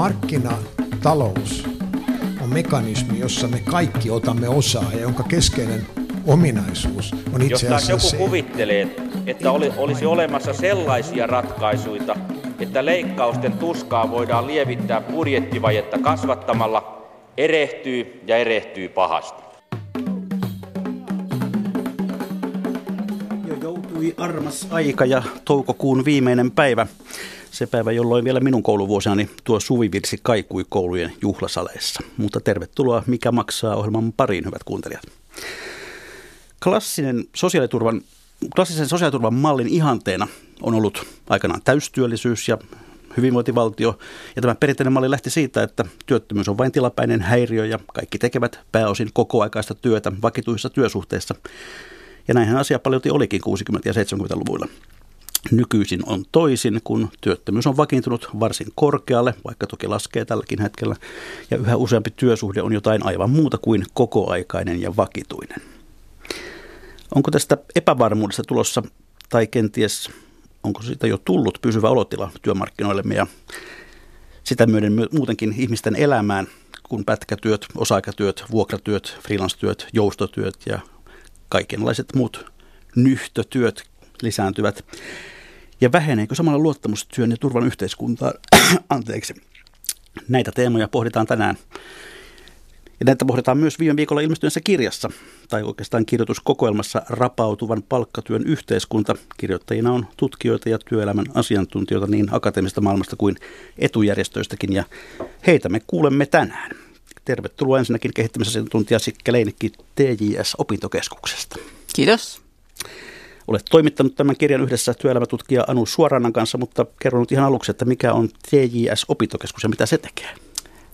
markkinatalous on mekanismi, jossa me kaikki otamme osaa ja jonka keskeinen ominaisuus on itse Jos asiassa joku se. kuvittelee, että oli, olisi olemassa sellaisia ratkaisuja, että leikkausten tuskaa voidaan lievittää budjettivajetta kasvattamalla, erehtyy ja erehtyy pahasti. Jo joutui armas aika ja toukokuun viimeinen päivä. Se päivä, jolloin vielä minun kouluvuosinani tuo suvivirsi kaikui koulujen juhlasaleissa. Mutta tervetuloa Mikä maksaa ohjelman pariin, hyvät kuuntelijat. Klassinen sosiaaliturvan, klassisen sosiaaliturvan mallin ihanteena on ollut aikanaan täystyöllisyys ja hyvinvointivaltio. Ja tämä perinteinen malli lähti siitä, että työttömyys on vain tilapäinen häiriö ja kaikki tekevät pääosin kokoaikaista työtä vakituisissa työsuhteissa. Ja näinhän asia paljon olikin 60- ja 70-luvuilla. Nykyisin on toisin, kun työttömyys on vakiintunut varsin korkealle, vaikka toki laskee tälläkin hetkellä, ja yhä useampi työsuhde on jotain aivan muuta kuin kokoaikainen ja vakituinen. Onko tästä epävarmuudesta tulossa, tai kenties onko siitä jo tullut pysyvä olotila työmarkkinoillemme ja sitä myöden muutenkin ihmisten elämään, kun pätkätyöt, osa-aikatyöt, vuokratyöt, freelance-työt, joustotyöt ja kaikenlaiset muut nyhtötyöt lisääntyvät. Ja väheneekö samalla luottamustyön ja turvan yhteiskuntaan? Anteeksi. Näitä teemoja pohditaan tänään. Ja näitä pohditaan myös viime viikolla ilmestyneessä kirjassa, tai oikeastaan kirjoituskokoelmassa Rapautuvan palkkatyön yhteiskunta. Kirjoittajina on tutkijoita ja työelämän asiantuntijoita niin akateemisesta maailmasta kuin etujärjestöistäkin, ja heitä me kuulemme tänään. Tervetuloa ensinnäkin kehittämisasiantuntija Sikke Leinikki TJS-opintokeskuksesta. Kiitos. Olet toimittanut tämän kirjan yhdessä työelämätutkija Anu Suorannan kanssa, mutta kerro nyt ihan aluksi, että mikä on TJS-opintokeskus ja mitä se tekee?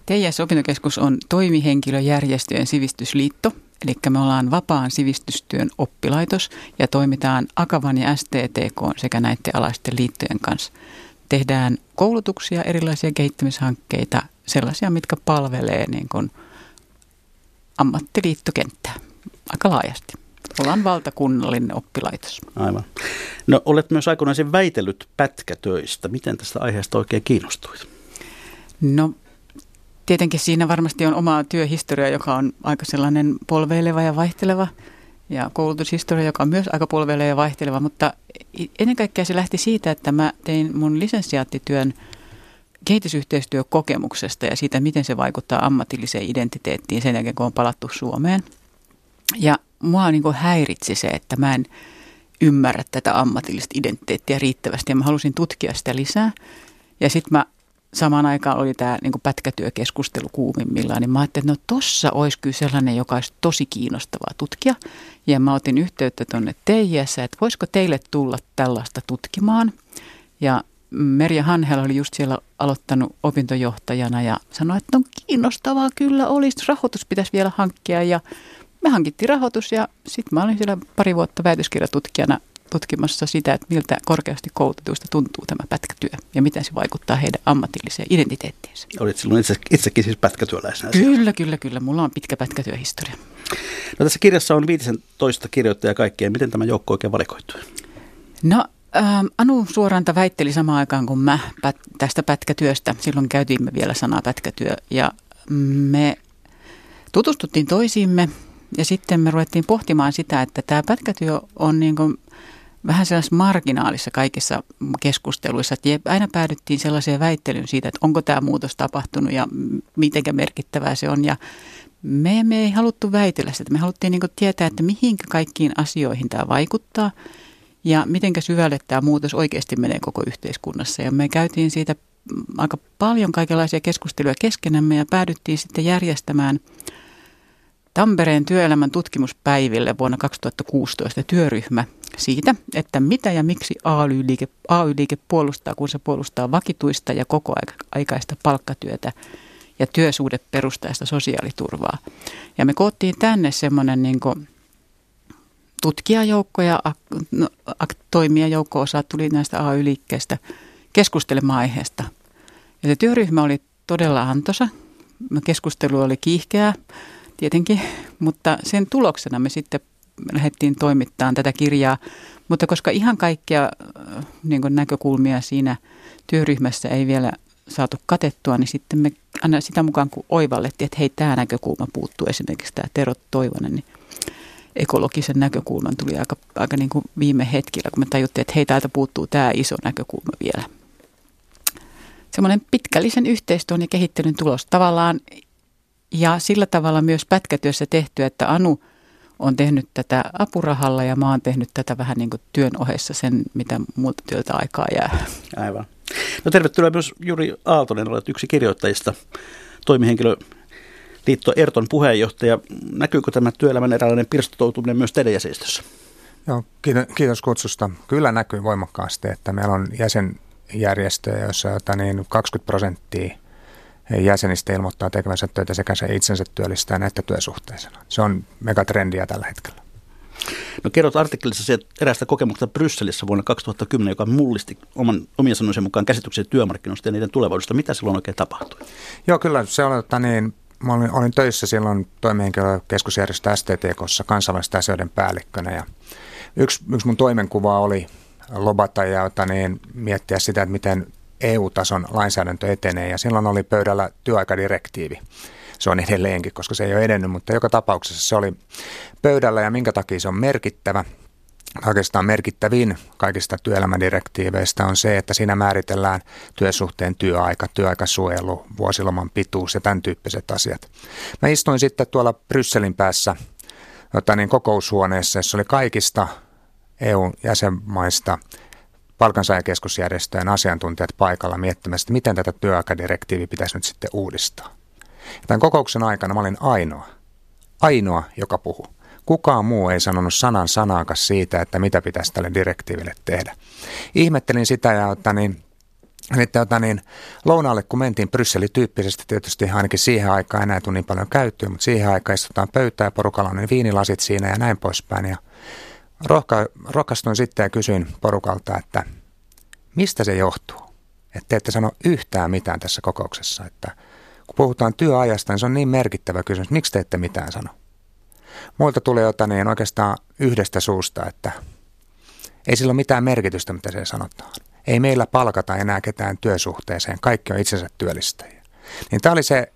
TJS-opintokeskus on toimihenkilöjärjestöjen sivistysliitto, eli me ollaan vapaan sivistystyön oppilaitos ja toimitaan Akavan ja STTK sekä näiden alaisten liittojen kanssa. Tehdään koulutuksia, erilaisia kehittämishankkeita, sellaisia, mitkä palvelee niin kuin ammattiliittokenttää aika laajasti. Ollaan valtakunnallinen oppilaitos. Aivan. No olet myös aikoinaan väitellyt pätkätöistä. Miten tästä aiheesta oikein kiinnostuit? No tietenkin siinä varmasti on oma työhistoria, joka on aika sellainen polveileva ja vaihteleva. Ja koulutushistoria, joka on myös aika polveileva ja vaihteleva. Mutta ennen kaikkea se lähti siitä, että mä tein mun lisensiaattityön kehitysyhteistyökokemuksesta ja siitä, miten se vaikuttaa ammatilliseen identiteettiin sen jälkeen, kun on palattu Suomeen. Ja mua niin häiritsi se, että mä en ymmärrä tätä ammatillista identiteettiä riittävästi ja mä halusin tutkia sitä lisää. Ja sitten mä samaan aikaan oli tämä niin pätkätyökeskustelu kuumimmillaan, niin mä ajattelin, että no tossa olisi kyllä sellainen, joka olisi tosi kiinnostavaa tutkia. Ja mä otin yhteyttä tuonne TJS, että voisiko teille tulla tällaista tutkimaan. Ja Merja Hanhel oli just siellä aloittanut opintojohtajana ja sanoi, että no kiinnostavaa kyllä olisi, rahoitus pitäisi vielä hankkia ja me hankittiin rahoitus ja sitten mä olin siellä pari vuotta väitöskirjatutkijana tutkimassa sitä, että miltä korkeasti koulutetuista tuntuu tämä pätkätyö ja miten se vaikuttaa heidän ammatilliseen identiteettiinsä. Olit silloin itse, itsekin siis pätkätyöläisenä? Kyllä, kyllä, kyllä. Mulla on pitkä pätkätyöhistoria. No tässä kirjassa on 15 kirjoittajaa kaikkea. Miten tämä joukko oikein valikoitui? No ähm, Anu Suoranta väitteli samaan aikaan kuin mä pät, tästä pätkätyöstä. Silloin käytiin me vielä sanaa pätkätyö ja me tutustuttiin toisiimme ja sitten me ruvettiin pohtimaan sitä, että tämä pätkätyö on niin kuin vähän sellaisessa marginaalissa kaikissa keskusteluissa. Että aina päädyttiin sellaiseen väittelyyn siitä, että onko tämä muutos tapahtunut ja miten merkittävää se on. Ja me, me ei haluttu väitellä sitä. Me haluttiin niin tietää, että mihinkä kaikkiin asioihin tämä vaikuttaa ja miten syvälle tämä muutos oikeasti menee koko yhteiskunnassa. Ja me käytiin siitä aika paljon kaikenlaisia keskusteluja keskenämme ja päädyttiin sitten järjestämään – Tampereen työelämän tutkimuspäiville vuonna 2016 työryhmä siitä, että mitä ja miksi AY-liike, AY-liike puolustaa, kun se puolustaa vakituista ja kokoaikaista palkkatyötä ja työsuhdeperustaista sosiaaliturvaa. Ja me koottiin tänne semmoinen niin tutkijajoukko ja no, toimijajoukko osa tuli näistä AY-liikkeistä keskustelemaan aiheesta. Ja se työryhmä oli todella antoisa. Keskustelu oli kiihkeää tietenkin, mutta sen tuloksena me sitten lähdettiin toimittamaan tätä kirjaa. Mutta koska ihan kaikkia äh, niin näkökulmia siinä työryhmässä ei vielä saatu katettua, niin sitten me aina sitä mukaan kun oivallettiin, että hei tämä näkökulma puuttuu esimerkiksi tämä Tero Toivonen, niin ekologisen näkökulman tuli aika, aika niin kuin viime hetkillä, kun me tajuttiin, että hei täältä puuttuu tämä iso näkökulma vielä. Semmoinen pitkällisen yhteistyön ja kehittelyn tulos tavallaan ja sillä tavalla myös pätkätyössä tehty, että Anu on tehnyt tätä apurahalla ja mä oon tehnyt tätä vähän niin kuin työn ohessa sen, mitä muulta työltä aikaa jää. Aivan. No tervetuloa myös Juri Aaltonen, olet yksi kirjoittajista, toimihenkilö liitto Erton puheenjohtaja. Näkyykö tämä työelämän eräänlainen pirstotoutuminen myös teidän jäsenistössä? Joo, kiitos kutsusta. Kyllä näkyy voimakkaasti, että meillä on jäsenjärjestöjä, joissa jota niin 20 prosenttia jäsenistä ilmoittaa tekevänsä töitä sekä se itsensä työllistää että työsuhteisena. Se on megatrendiä tällä hetkellä. No kerrot artikkelissa eräästä kokemuksesta Brysselissä vuonna 2010, joka mullisti oman, omien sanoisen mukaan käsityksen työmarkkinoista ja niiden tulevaisuudesta. Mitä silloin oikein tapahtui? Joo, kyllä se on, että niin, mä olin, olin töissä silloin keskusjärjestö STTKssa kansainvälisten asioiden päällikkönä ja yksi, yksi mun toimenkuva oli lobata ja niin, miettiä sitä, että miten EU-tason lainsäädäntö etenee ja silloin oli pöydällä työaikadirektiivi. Se on edelleenkin, koska se ei ole edennyt, mutta joka tapauksessa se oli pöydällä ja minkä takia se on merkittävä. Oikeastaan merkittävin kaikista työelämädirektiiveistä on se, että siinä määritellään työsuhteen työaika, työaikasuojelu, vuosiloman pituus ja tämän tyyppiset asiat. Mä istuin sitten tuolla Brysselin päässä jota niin kokoushuoneessa, jossa oli kaikista EU-jäsenmaista palkansaajakeskusjärjestöjen asiantuntijat paikalla miettimässä, että miten tätä työaikadirektiiviä pitäisi nyt sitten uudistaa. Tämän kokouksen aikana mä olin ainoa, ainoa, joka puhuu. Kukaan muu ei sanonut sanan sanaakas siitä, että mitä pitäisi tälle direktiiville tehdä. Ihmettelin sitä että niin, että että niin, lounaalle kun mentiin Brysseli tyyppisesti, tietysti ainakin siihen aikaan enää tule niin paljon käyttöä, mutta siihen aikaan istutaan pöytää, porukalla on viinilasit siinä ja näin poispäin. Ja rohka, rohkaistuin sitten ja kysyin porukalta, että mistä se johtuu? Että te ette sano yhtään mitään tässä kokouksessa, että kun puhutaan työajasta, niin se on niin merkittävä kysymys. Miksi te ette mitään sano? Muilta tulee jotain niin oikeastaan yhdestä suusta, että ei sillä ole mitään merkitystä, mitä se sanotaan. Ei meillä palkata enää ketään työsuhteeseen, kaikki on itsensä työllistäjiä. Niin tämä oli se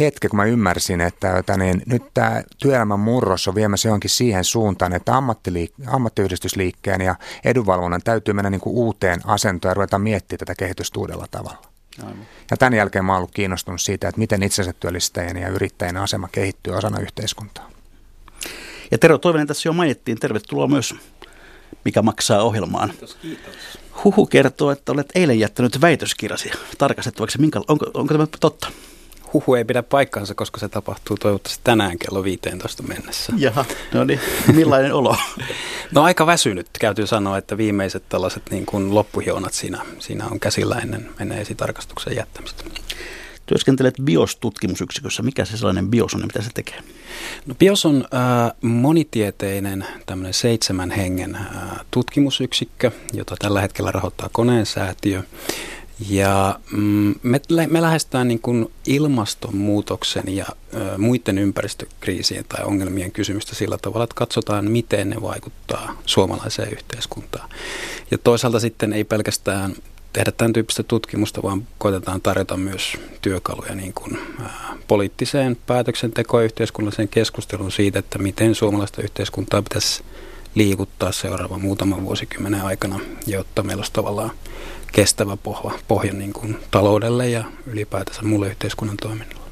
hetki, kun mä ymmärsin, että, että niin, nyt tämä työelämän murros on viemässä johonkin siihen suuntaan, että ammattiliik- ammattiyhdistysliikkeen ja edunvalvonnan täytyy mennä niin kuin uuteen asentoon ja ruveta miettimään tätä kehitystä uudella tavalla. Aivan. Ja tämän jälkeen mä oon ollut kiinnostunut siitä, että miten itsensä työllistäjien ja yrittäjien asema kehittyy osana yhteiskuntaa. Ja Tero Toivonen tässä jo mainittiin. Tervetuloa myös Mikä maksaa ohjelmaan. Kiitos, kiitos. Huhu kertoo, että olet eilen jättänyt väitöskirjasi tarkastettavaksi. Minkä, onko, onko tämä totta? Huhu ei pidä paikkaansa, koska se tapahtuu toivottavasti tänään kello 15 mennessä. Jaha, no niin, millainen olo? no aika väsynyt, käytyy sanoa, että viimeiset tällaiset niin kuin loppuhionat siinä, siinä on käsillä ennen, ennen esitarkastuksen jättämistä. Työskentelet BIOS-tutkimusyksikössä. Mikä se sellainen BIOS on ja mitä se tekee? No BIOS on äh, monitieteinen tämmöinen seitsemän hengen äh, tutkimusyksikkö, jota tällä hetkellä rahoittaa koneen säätiö. Ja mm, me, me lähestytään niin kuin ilmastonmuutoksen ja muiden ympäristökriisien tai ongelmien kysymystä sillä tavalla, että katsotaan, miten ne vaikuttaa suomalaiseen yhteiskuntaan. Ja toisaalta sitten ei pelkästään tehdä tämän tyyppistä tutkimusta, vaan koitetaan tarjota myös työkaluja niin kuin, poliittiseen päätöksentekoon ja yhteiskunnalliseen keskusteluun siitä, että miten suomalaista yhteiskuntaa pitäisi liikuttaa seuraavan muutaman vuosikymmenen aikana, jotta meillä olisi tavallaan kestävä pohja, pohja niin kuin taloudelle ja ylipäätänsä muulle yhteiskunnan toiminnalle.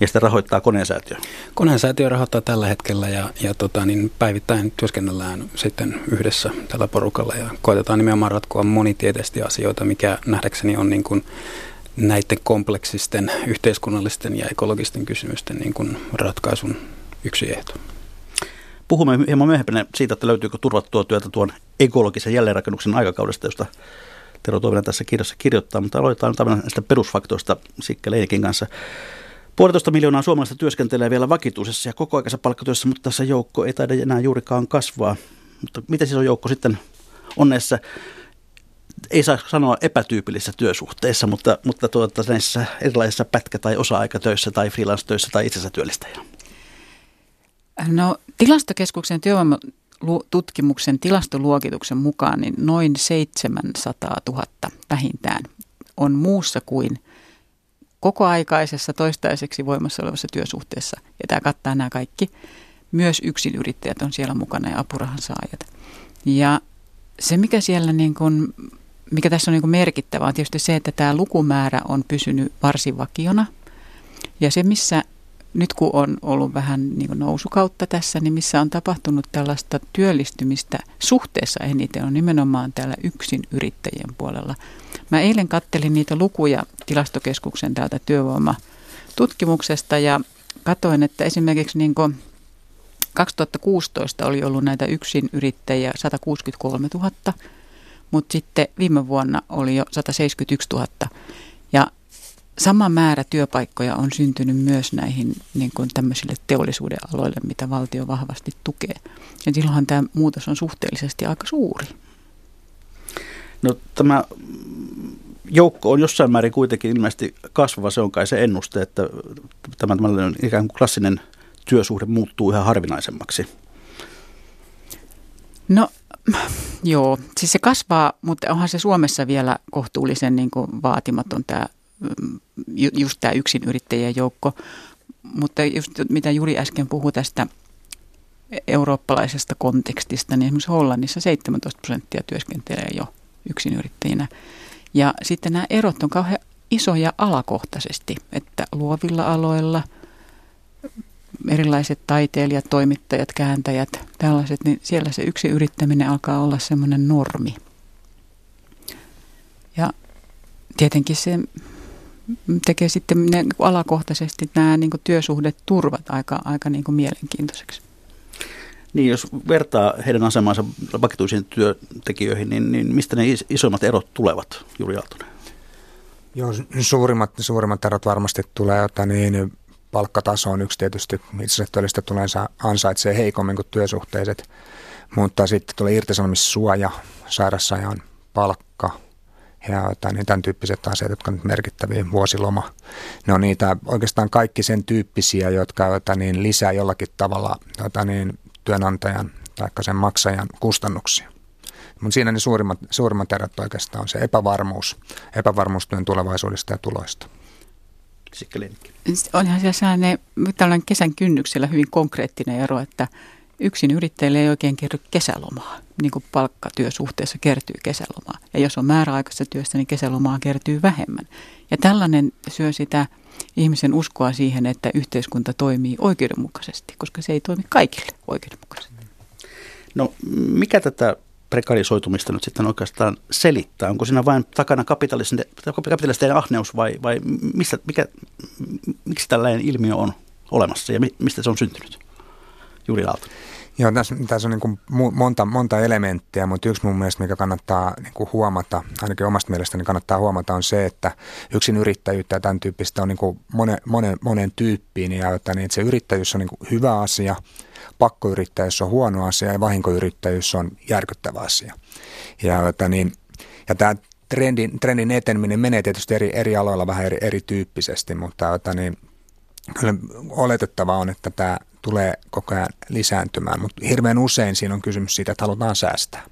Ja sitä rahoittaa koneensäätiö? Koneensäätiö rahoittaa tällä hetkellä ja, ja tota, niin päivittäin työskennellään sitten yhdessä tällä porukalla ja koetetaan nimenomaan ratkoa monitieteisesti asioita, mikä nähdäkseni on niin kuin näiden kompleksisten yhteiskunnallisten ja ekologisten kysymysten niin kuin ratkaisun yksi ehto. Puhumme hieman myöhemmin siitä, että löytyykö turvattua työtä tuon ekologisen jälleenrakennuksen aikakaudesta, josta Tero Toivinen tässä kirjassa kirjoittaa, mutta aloitetaan nyt näistä perusfaktoista Sikke Leinikin kanssa. Puolitoista miljoonaa suomalaista työskentelee vielä vakituisessa ja kokoaikaisessa palkkatyössä, mutta tässä joukko ei taida enää juurikaan kasvaa. Mutta miten siis on joukko sitten onnessa, ei saa sanoa epätyypillisissä työsuhteissa, mutta, mutta tuota, näissä erilaisissa pätkä- tai osa-aikatöissä tai freelance-töissä tai itsensä työllistäjä? No tilastokeskuksen työvoima tutkimuksen tilastoluokituksen mukaan niin noin 700 000 vähintään on muussa kuin kokoaikaisessa toistaiseksi voimassa olevassa työsuhteessa. Ja tämä kattaa nämä kaikki. Myös yksinyrittäjät on siellä mukana ja apurahan saajat. Ja se, mikä siellä niin kuin, mikä tässä on niin kuin merkittävä, on tietysti se, että tämä lukumäärä on pysynyt varsin vakiona. Ja se, missä nyt kun on ollut vähän niin kuin nousukautta tässä, niin missä on tapahtunut tällaista työllistymistä suhteessa eniten on nimenomaan täällä yksin yrittäjien puolella. Mä eilen kattelin niitä lukuja tilastokeskuksen täältä työvoimatutkimuksesta ja katoin, että esimerkiksi niin kuin 2016 oli ollut näitä yksin yrittäjiä 163 000, mutta sitten viime vuonna oli jo 171 000. Ja sama määrä työpaikkoja on syntynyt myös näihin niin kuin tämmöisille teollisuuden aloille, mitä valtio vahvasti tukee. Ja silloinhan tämä muutos on suhteellisesti aika suuri. No tämä joukko on jossain määrin kuitenkin ilmeisesti kasvava, se on kai se ennuste, että tämä ikään kuin klassinen työsuhde muuttuu yhä harvinaisemmaksi. No joo, siis se kasvaa, mutta onhan se Suomessa vielä kohtuullisen niin kuin vaatimaton tämä just tämä yksinyrittäjien joukko. Mutta just mitä Juri äsken puhui tästä eurooppalaisesta kontekstista, niin esimerkiksi Hollannissa 17 prosenttia työskentelee jo yksinyrittäjinä. Ja sitten nämä erot on kauhean isoja alakohtaisesti, että luovilla aloilla erilaiset taiteilijat, toimittajat, kääntäjät, tällaiset, niin siellä se yksi yrittäminen alkaa olla semmoinen normi. Ja tietenkin se tekee sitten ne alakohtaisesti nämä niin työsuhdeturvat aika, aika niin mielenkiintoiseksi. Niin, jos vertaa heidän asemansa vakituisiin työntekijöihin, niin, niin mistä ne isommat erot tulevat, Juri Aaltonen? Joo, suurimmat, suurimmat erot varmasti tulee, että niin palkkataso on yksi tietysti, itse työllistä tulee ansaitsee heikommin kuin työsuhteiset, mutta sitten tulee irtisanomissuoja, sairausajan palkka, ja tai niin tämän tyyppiset asiat, jotka on merkittäviä, vuosiloma. Ne on niitä oikeastaan kaikki sen tyyppisiä, jotka jota niin lisää jollakin tavalla jota niin työnantajan tai sen maksajan kustannuksia. Mutta siinä ne suurimmat, suurimmat erot oikeastaan on se epävarmuus, epävarmuus työn tulevaisuudesta ja tuloista. Onhan siellä sellainen tällainen kesän kynnyksellä hyvin konkreettinen ero, että yksin yrittäjille ei oikein kerry kesälomaa, niin kuin palkkatyösuhteessa kertyy kesälomaa. Ja jos on määräaikaisessa työssä, niin kesälomaa kertyy vähemmän. Ja tällainen syö sitä ihmisen uskoa siihen, että yhteiskunta toimii oikeudenmukaisesti, koska se ei toimi kaikille oikeudenmukaisesti. No mikä tätä prekarisoitumista nyt sitten oikeastaan selittää? Onko siinä vain takana kapitalistinen ahneus vai, vai mistä, mikä, miksi tällainen ilmiö on olemassa ja mistä se on syntynyt? Juri Aalto. Joo, tässä, tässä on niin kuin monta, monta elementtiä, mutta yksi mun mielestä, mikä kannattaa niin kuin huomata, ainakin omasta mielestäni kannattaa huomata, on se, että yksin yrittäjyyttä ja tämän tyyppistä on niin kuin monen, monen, monen tyyppiin ja että, niin, että se yrittäjyys on niin kuin hyvä asia, pakkoyrittäjyys on huono asia ja vahinkoyrittäjyys on järkyttävä asia. Ja, että, niin, ja tämä trendin, trendin eteneminen menee tietysti eri, eri aloilla vähän eri, erityyppisesti, mutta että, niin, kyllä oletettavaa on, että tämä tulee koko ajan lisääntymään, mutta hirveän usein siinä on kysymys siitä, että halutaan säästää.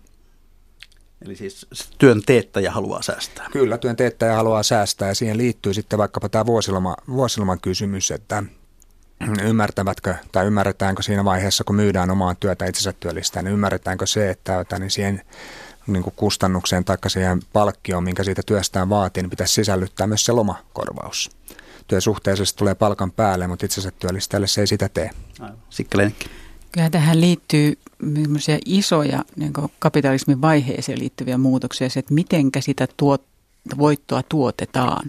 Eli siis työn teettäjä haluaa säästää. Kyllä, työn teettäjä haluaa säästää ja siihen liittyy sitten vaikkapa tämä vuosiloma, vuosiloman kysymys, että ymmärtävätkö tai ymmärretäänkö siinä vaiheessa, kun myydään omaa työtä itsensä työllistää, niin ymmärretäänkö se, että, että niin siihen niin kuin kustannukseen tai siihen palkkioon, minkä siitä työstään vaatii, niin pitäisi sisällyttää myös se lomakorvaus työsuhteessa tulee palkan päälle, mutta itsensä työllistäjälle se ei sitä tee. Sikkelenkin. Kyllä tähän liittyy isoja niin kapitalismin vaiheeseen liittyviä muutoksia, se, että miten sitä tuot, voittoa tuotetaan.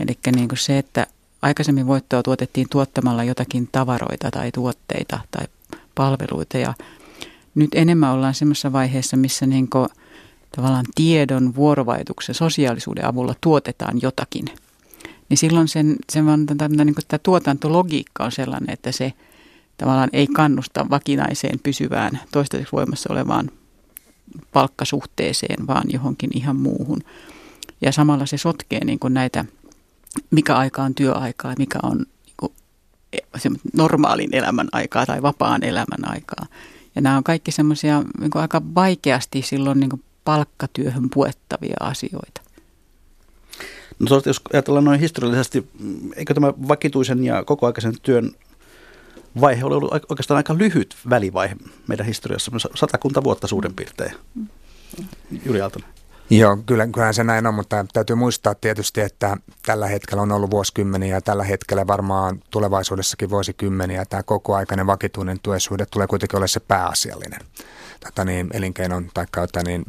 Eli niin se, että aikaisemmin voittoa tuotettiin tuottamalla jotakin tavaroita tai tuotteita tai palveluita ja nyt enemmän ollaan semmoisessa vaiheessa, missä niin kuin, tavallaan tiedon, vuorovaikutuksen, sosiaalisuuden avulla tuotetaan jotakin – niin silloin sen, sen vaan tätä, niin tämä tuotantologiikka on sellainen, että se tavallaan ei kannusta vakinaiseen pysyvään toistaiseksi voimassa olevaan palkkasuhteeseen, vaan johonkin ihan muuhun. Ja samalla se sotkee niin kuin näitä, mikä aika on työaikaa mikä on niin kuin normaalin elämän aikaa tai vapaan elämän aikaa. Ja nämä on kaikki semmoisia niin aika vaikeasti silloin niin kuin palkkatyöhön puettavia asioita. No jos ajatellaan noin historiallisesti, eikö tämä vakituisen ja kokoaikaisen työn vaihe ole ollut oikeastaan aika lyhyt välivaihe meidän historiassa, satakunta vuotta suurin piirtein. Juri Aaltonen. Joo, kyllä, kyllähän se näin on, mutta täytyy muistaa tietysti, että tällä hetkellä on ollut vuosikymmeniä ja tällä hetkellä varmaan tulevaisuudessakin vuosikymmeniä. Tämä kokoaikainen vakituinen työsuhde tulee kuitenkin olla se pääasiallinen tota niin, elinkeinon tai niin,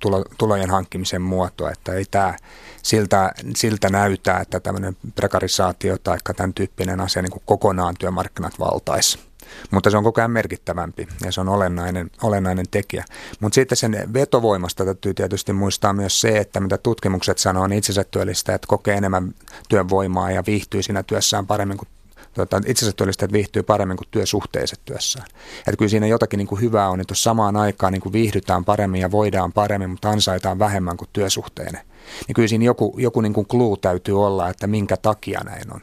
tulo, tulojen hankkimisen muoto, että ei tämä siltä, siltä näytä, että tämmöinen prekarisaatio tai tämän tyyppinen asia niin kuin kokonaan työmarkkinat valtaisi mutta se on koko ajan merkittävämpi ja se on olennainen, olennainen tekijä. Mutta sitten sen vetovoimasta täytyy tietysti muistaa myös se, että mitä tutkimukset sanoo, niin itsensä että kokee enemmän työvoimaa ja viihtyy siinä työssään paremmin kuin tuota, itsensä työllistäjät viihtyy paremmin kuin työsuhteiset työssään. Että kyllä siinä jotakin niin kuin hyvää on, että jos samaan aikaan niin kuin viihdytään paremmin ja voidaan paremmin, mutta ansaitaan vähemmän kuin työsuhteinen, niin kyllä siinä joku, joku niin kuin clue täytyy olla, että minkä takia näin on.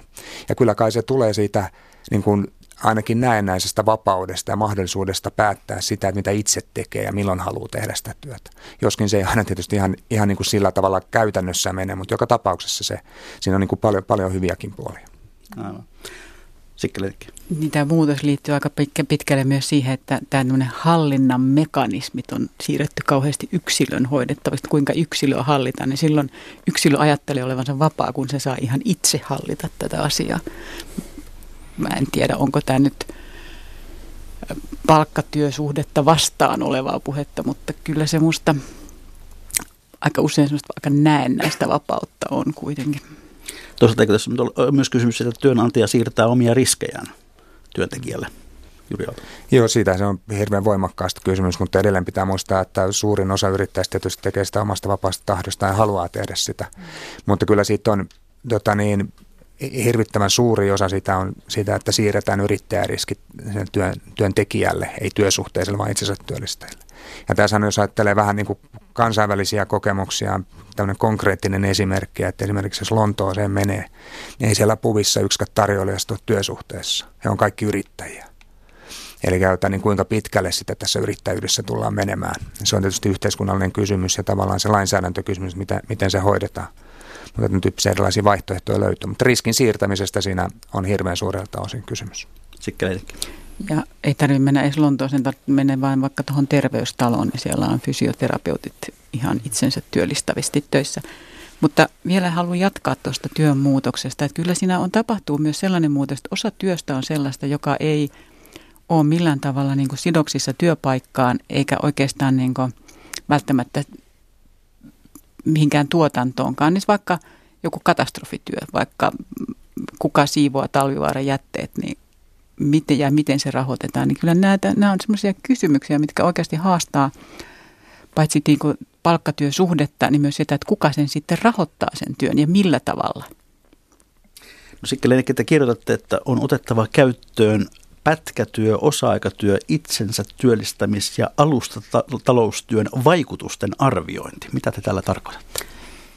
Ja kyllä kai se tulee siitä niin kuin ainakin näennäisestä vapaudesta ja mahdollisuudesta päättää sitä, että mitä itse tekee ja milloin haluaa tehdä sitä työtä. Joskin se ei aina tietysti ihan, ihan niin kuin sillä tavalla käytännössä mene, mutta joka tapauksessa se, siinä on niin kuin paljon, paljon hyviäkin puolia. Aivan. Niin tämä muutos liittyy aika pitkä, pitkälle myös siihen, että tämä hallinnan mekanismit on siirretty kauheasti yksilön hoidettavasti, kuinka yksilöä hallitaan, niin silloin yksilö ajattelee olevansa vapaa, kun se saa ihan itse hallita tätä asiaa. Mä en tiedä, onko tämä nyt palkkatyösuhdetta vastaan olevaa puhetta, mutta kyllä se musta aika usein semmoista aika näennäistä vapautta on kuitenkin. Toisaalta eikö tässä ole myös kysymys, että työnantaja siirtää omia riskejään työntekijälle? Joo, siitä se on hirveän voimakkaasti kysymys, mutta edelleen pitää muistaa, että suurin osa yrittäjistä tietysti tekee sitä omasta vapaasta tahdosta ja haluaa tehdä sitä. Mm. Mutta kyllä siitä on tota niin, hirvittävän suuri osa sitä on sitä, että siirretään yrittäjäriskit sen työn, työntekijälle, ei työsuhteiselle, vaan itsensä työllistäjille. Ja tässä jos ajattelee vähän niin kuin kansainvälisiä kokemuksia, tämmöinen konkreettinen esimerkki, että esimerkiksi jos Lontooseen menee, niin ei siellä puvissa yksikään tarjoilijasta ole työsuhteessa. He on kaikki yrittäjiä. Eli käytetään niin kuinka pitkälle sitä tässä yrittäjyydessä tullaan menemään. Se on tietysti yhteiskunnallinen kysymys ja tavallaan se lainsäädäntökysymys, miten se hoidetaan mutta tämän tyyppisiä erilaisia vaihtoehtoja löytyy. Mutta riskin siirtämisestä siinä on hirveän suurelta osin kysymys. Ja ei tarvitse mennä edes Lontooseen, mene vain vaikka tuohon terveystaloon, niin siellä on fysioterapeutit ihan itsensä työllistävästi töissä. Mutta vielä haluan jatkaa tuosta työn muutoksesta, että kyllä siinä on tapahtuu myös sellainen muutos, että osa työstä on sellaista, joka ei ole millään tavalla niin kuin sidoksissa työpaikkaan, eikä oikeastaan niin kuin välttämättä mihinkään tuotantoonkaan, niin vaikka joku katastrofityö, vaikka kuka siivoaa talvivaaran jätteet, niin miten ja miten se rahoitetaan, niin kyllä nämä, nämä on sellaisia kysymyksiä, mitkä oikeasti haastaa paitsi niin kuin palkkatyösuhdetta, niin myös sitä, että kuka sen sitten rahoittaa sen työn ja millä tavalla. No sitten te kirjoitatte, että on otettava käyttöön pätkätyö, osa-aikatyö, itsensä työllistämis- ja alustataloustyön vaikutusten arviointi. Mitä te tällä tarkoitatte?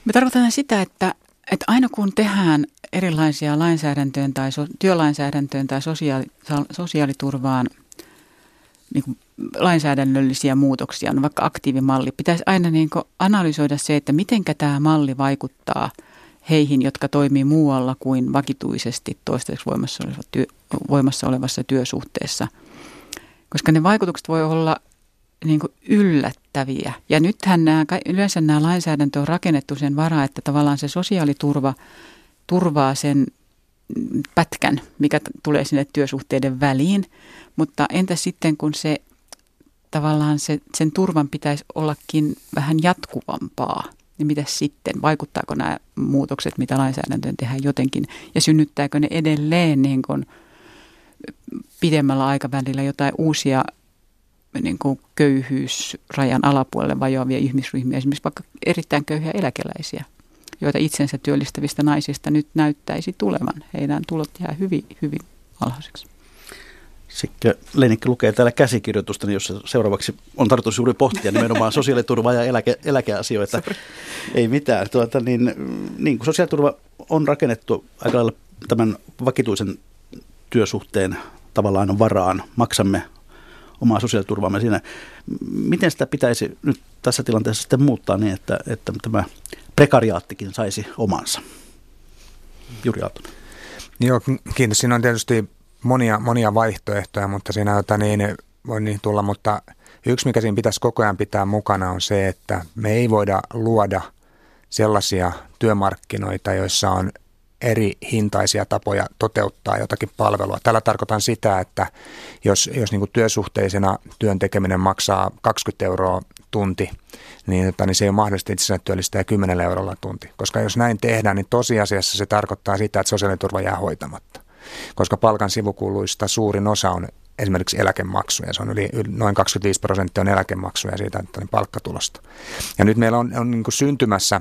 Me tarkoitamme sitä, että, että aina kun tehdään erilaisia lainsäädäntöön tai so, työlainsäädäntöön tai sosiaali, sosiaaliturvaan niin kuin lainsäädännöllisiä muutoksia, no vaikka aktiivimalli, pitäisi aina niin analysoida se, että miten tämä malli vaikuttaa heihin, jotka toimii muualla kuin vakituisesti toistaiseksi voimassa työ, voimassa olevassa työsuhteessa. Koska ne vaikutukset voi olla niin kuin yllättäviä. Ja nythän nämä, yleensä nämä lainsäädäntö on rakennettu sen varaa, että tavallaan se sosiaaliturva turvaa sen pätkän, mikä tulee sinne työsuhteiden väliin. Mutta entä sitten, kun se tavallaan se, sen turvan pitäisi ollakin vähän jatkuvampaa, niin mitä sitten? Vaikuttaako nämä muutokset, mitä lainsäädäntöön tehdään jotenkin, ja synnyttääkö ne edelleen niin kuin – pidemmällä aikavälillä jotain uusia niin kuin köyhyysrajan alapuolelle vajoavia ihmisryhmiä, esimerkiksi vaikka erittäin köyhiä eläkeläisiä, joita itsensä työllistävistä naisista nyt näyttäisi tulevan. Heidän tulot jää hyvin, hyvin alhaiseksi. Sitten Lenikki lukee täällä käsikirjoitusta, niin jossa seuraavaksi on tarkoitus juuri pohtia nimenomaan sosiaaliturvaa ja eläke, eläkeasioita. Ei mitään. Tuota, niin, niin kuin sosiaaliturva on rakennettu aika lailla tämän vakituisen työsuhteen tavallaan varaan, maksamme omaa sosiaaliturvaamme siinä. Miten sitä pitäisi nyt tässä tilanteessa sitten muuttaa niin, että, että tämä prekariaattikin saisi omansa. Juri Aaltonen. Joo, kiitos. Siinä on tietysti monia, monia vaihtoehtoja, mutta siinä jota niin, voi niin tulla, mutta yksi mikä siinä pitäisi koko ajan pitää mukana on se, että me ei voida luoda sellaisia työmarkkinoita, joissa on eri hintaisia tapoja toteuttaa jotakin palvelua. Tällä tarkoitan sitä, että jos, jos niin työsuhteisena työn tekeminen maksaa 20 euroa tunti, niin, että, niin se ei ole mahdollista itse työllistää 10 eurolla tunti. Koska jos näin tehdään, niin tosiasiassa se tarkoittaa sitä, että sosiaaliturva jää hoitamatta. Koska palkan sivukuluista suurin osa on esimerkiksi eläkemaksuja. Se on yli, yli noin 25 prosenttia on eläkemaksuja siitä että palkkatulosta. Ja nyt meillä on, on niin syntymässä,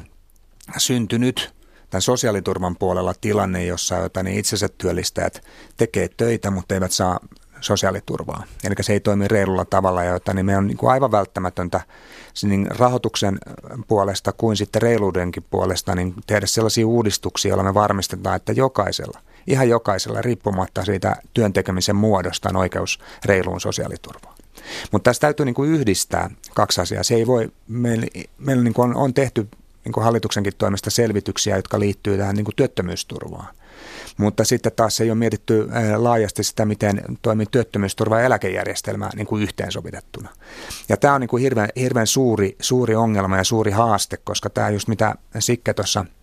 syntynyt tämän sosiaaliturvan puolella tilanne, jossa jota, niin itsensä työllistäjät tekee töitä, mutta eivät saa sosiaaliturvaa. Eli se ei toimi reilulla tavalla, jota, niin me on niin kuin aivan välttämätöntä niin rahoituksen puolesta kuin sitten reiluudenkin puolesta niin tehdä sellaisia uudistuksia, joilla me varmistetaan, että jokaisella, ihan jokaisella riippumatta siitä työntekemisen muodosta on oikeus reiluun sosiaaliturvaan. Mutta tässä täytyy niin kuin yhdistää kaksi asiaa. Se ei voi, meillä, meillä niin kuin on, on tehty niin kuin hallituksenkin toimesta selvityksiä, jotka liittyy tähän niin kuin työttömyysturvaan. Mutta sitten taas ei ole mietitty laajasti sitä, miten toimii työttömyysturva- ja eläkejärjestelmä niin kuin yhteensovitettuna. Ja tämä on niin kuin hirveän, hirveän suuri, suuri ongelma ja suuri haaste, koska tämä just mitä Sikke tuossa –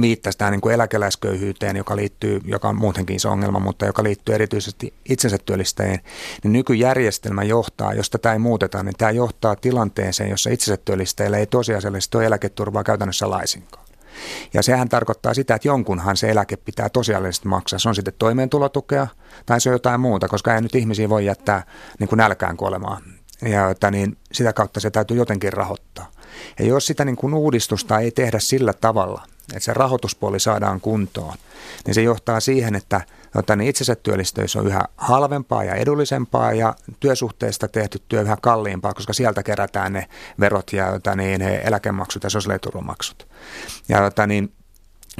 viittasi tähän niin kuin eläkeläisköyhyyteen, joka, liittyy, joka on muutenkin iso ongelma, mutta joka liittyy erityisesti itsensä työllistäjiin, niin nykyjärjestelmä johtaa, jos tätä ei muuteta, niin tämä johtaa tilanteeseen, jossa itsensä työllistäjillä ei tosiasiallisesti ole eläketurvaa käytännössä laisinkaan. Ja sehän tarkoittaa sitä, että jonkunhan se eläke pitää tosiaalisesti maksaa. Se on sitten toimeentulotukea tai se on jotain muuta, koska ei nyt ihmisiä voi jättää niin kuin nälkään kuolemaan. Ja että niin sitä kautta se täytyy jotenkin rahoittaa. Ja jos sitä niin kuin uudistusta ei tehdä sillä tavalla, että se rahoituspuoli saadaan kuntoon, niin se johtaa siihen, että jota, niin itsensä työllistyys on yhä halvempaa ja edullisempaa ja työsuhteesta tehty työ yhä kalliimpaa, koska sieltä kerätään ne verot ja jota, niin, eläkemaksut ja sosiaaliturvamaksut. Ja jota, niin,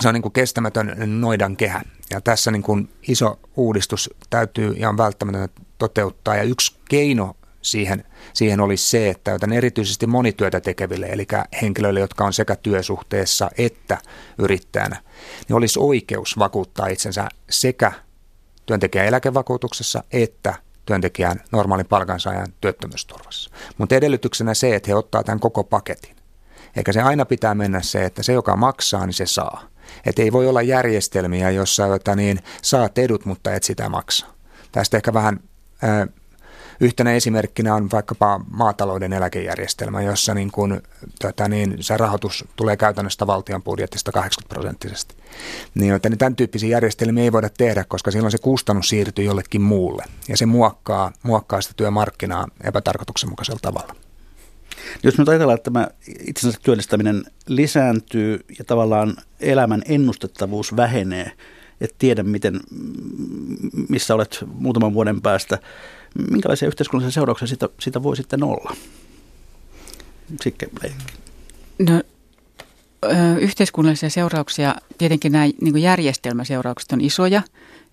se on niin kuin kestämätön noidan kehä. Ja tässä niin kuin iso uudistus täytyy ja on välttämätöntä toteuttaa. Ja yksi keino siihen, siihen olisi se, että joten erityisesti monityötä tekeville, eli henkilöille, jotka on sekä työsuhteessa että yrittäjänä, niin olisi oikeus vakuuttaa itsensä sekä työntekijän eläkevakuutuksessa että työntekijän normaalin palkansaajan työttömyysturvassa. Mutta edellytyksenä se, että he ottaa tämän koko paketin. Eikä se aina pitää mennä se, että se, joka maksaa, niin se saa. Että ei voi olla järjestelmiä, jossa jota niin, saat edut, mutta et sitä maksaa. Tästä ehkä vähän Yhtenä esimerkkinä on vaikkapa maatalouden eläkejärjestelmä, jossa niin kuin, tota niin, se rahoitus tulee käytännössä valtion budjetista 80 prosenttisesti. Niin, joten niin tämän tyyppisiä järjestelmiä ei voida tehdä, koska silloin se kustannus siirtyy jollekin muulle ja se muokkaa, muokkaa sitä työmarkkinaa epätarkoituksenmukaisella tavalla. Jos nyt ajatellaan, että tämä itsensä työllistäminen lisääntyy ja tavallaan elämän ennustettavuus vähenee, et tiedä miten, missä olet muutaman vuoden päästä, minkälaisia yhteiskunnallisia seurauksia siitä, siitä voi sitten olla? Sikke No, yhteiskunnallisia seurauksia, tietenkin nämä niin järjestelmäseuraukset on isoja,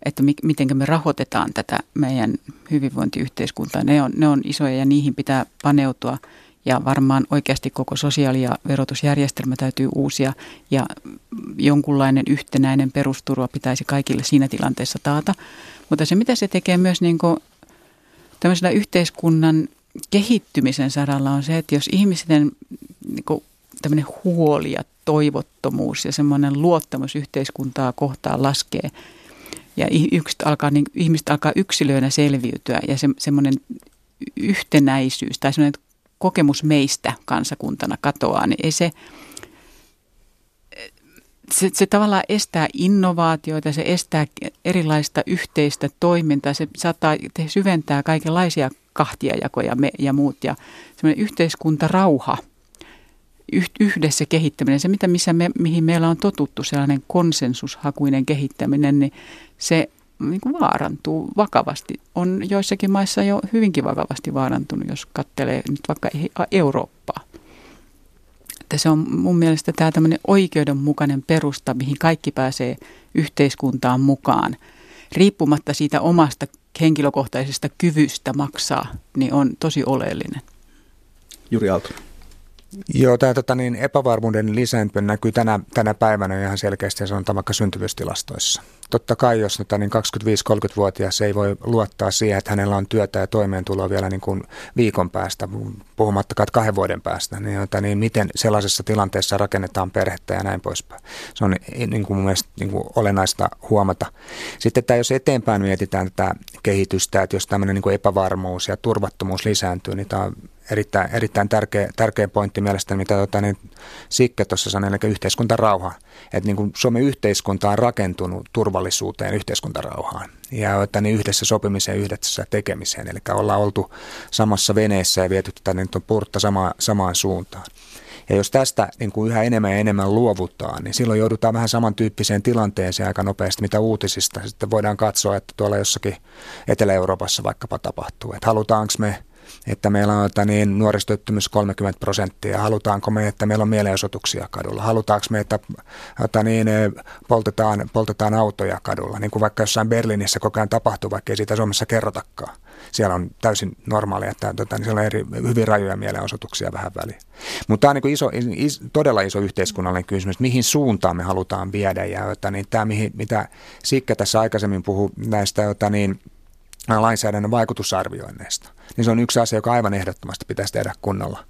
että mi- miten me rahoitetaan tätä meidän hyvinvointiyhteiskuntaa. Ne on, ne on isoja ja niihin pitää paneutua ja varmaan oikeasti koko sosiaali- ja verotusjärjestelmä täytyy uusia ja jonkunlainen yhtenäinen perusturva pitäisi kaikille siinä tilanteessa taata. Mutta se, mitä se tekee myös niin kuin tämmöisellä yhteiskunnan kehittymisen saralla on se, että jos ihmisten niin kuin, tämmöinen huoli ja toivottomuus ja semmoinen luottamus yhteiskuntaa kohtaan laskee ja ihmiset alkaa, niin, ihmiset alkaa yksilöinä selviytyä ja se, semmoinen yhtenäisyys tai semmoinen kokemus meistä kansakuntana katoaa, niin ei se, se, se tavallaan estää innovaatioita, se estää erilaista yhteistä toimintaa, se saattaa syventää kaikenlaisia kahtiajakoja me, ja muut. Ja semmoinen yhteiskuntarauha, yhdessä kehittäminen, se mitä, missä me, mihin meillä on totuttu, sellainen konsensushakuinen kehittäminen, niin se niin kuin vaarantuu vakavasti. On joissakin maissa jo hyvinkin vakavasti vaarantunut, jos katselee nyt vaikka Eurooppaa että se on mun mielestä tämä tämmöinen oikeudenmukainen perusta, mihin kaikki pääsee yhteiskuntaan mukaan. Riippumatta siitä omasta henkilökohtaisesta kyvystä maksaa, niin on tosi oleellinen. Juri Aalto. Joo, tämä tota, niin, epävarmuuden lisääntyminen näkyy tänä, tänä päivänä ihan selkeästi, ja sanotaan vaikka syntyvyystilastoissa. Totta kai, jos tota, niin 25-30-vuotias ei voi luottaa siihen, että hänellä on työtä ja toimeentuloa vielä niin kuin viikon päästä, puhumattakaan kahden vuoden päästä, niin, tota, niin miten sellaisessa tilanteessa rakennetaan perhettä ja näin poispäin. Se on niin kuin mun mielestä niin kuin olennaista huomata. Sitten että jos eteenpäin mietitään tätä kehitystä, että jos tämmöinen niin kuin epävarmuus ja turvattomuus lisääntyy, niin tämä on erittäin, erittäin tärkeä, tärkeä pointti mielestäni, mitä tota, niin Sikke tuossa sanoi, eli yhteiskuntarauha. Että niin kuin Suomen yhteiskunta on rakentunut turvallisuuteen, yhteiskuntarauhaan ja että niin yhdessä sopimiseen, yhdessä tekemiseen. Eli ollaan oltu samassa veneessä ja viety tätä niin purtta sama, samaan suuntaan. Ja jos tästä niin kuin yhä enemmän ja enemmän luovutaan, niin silloin joudutaan vähän samantyyppiseen tilanteeseen aika nopeasti, mitä uutisista sitten voidaan katsoa, että tuolla jossakin Etelä-Euroopassa vaikkapa tapahtuu. Että halutaanko me että meillä on että niin, nuorisotyöttömyys 30 prosenttia. Halutaanko me, että meillä on mielenosoituksia kadulla? Halutaanko me, että, että niin, eh, poltetaan, poltetaan autoja kadulla? Niin kuin vaikka jossain Berliinissä koko ajan tapahtuu, vaikka ei siitä Suomessa kerrotakaan. Siellä on täysin normaalia, että tota, niin siellä on eri, hyvin rajoja mielenosoituksia vähän väliin. Mutta tämä on niin iso, is, todella iso yhteiskunnallinen kysymys, mihin suuntaan me halutaan viedä. Ja että, niin, tämä, mihin, mitä Sikke tässä aikaisemmin puhui näistä että, niin, lainsäädännön vaikutusarvioinneista, niin se on yksi asia, joka aivan ehdottomasti pitäisi tehdä kunnolla.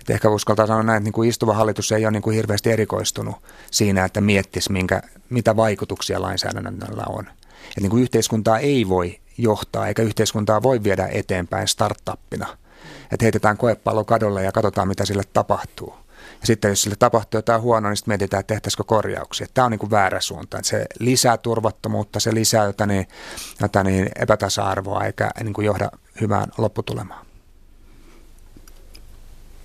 Et ehkä uskaltaa sanoa näin, että niin kuin istuva hallitus ei ole niin kuin hirveästi erikoistunut siinä, että miettisi, minkä, mitä vaikutuksia lainsäädännöllä on. Et niin kuin yhteiskuntaa ei voi johtaa, eikä yhteiskuntaa voi viedä eteenpäin startuppina. Että heitetään koepallo kadolle ja katsotaan, mitä sille tapahtuu. Ja sitten jos sille tapahtuu jotain huonoa, niin sitten mietitään, että tehtäisikö korjauksia. Tämä on niin kuin väärä suunta. Se lisää turvattomuutta, se lisää jotain, jotain epätasa-arvoa eikä niin kuin johda hyvään lopputulemaan.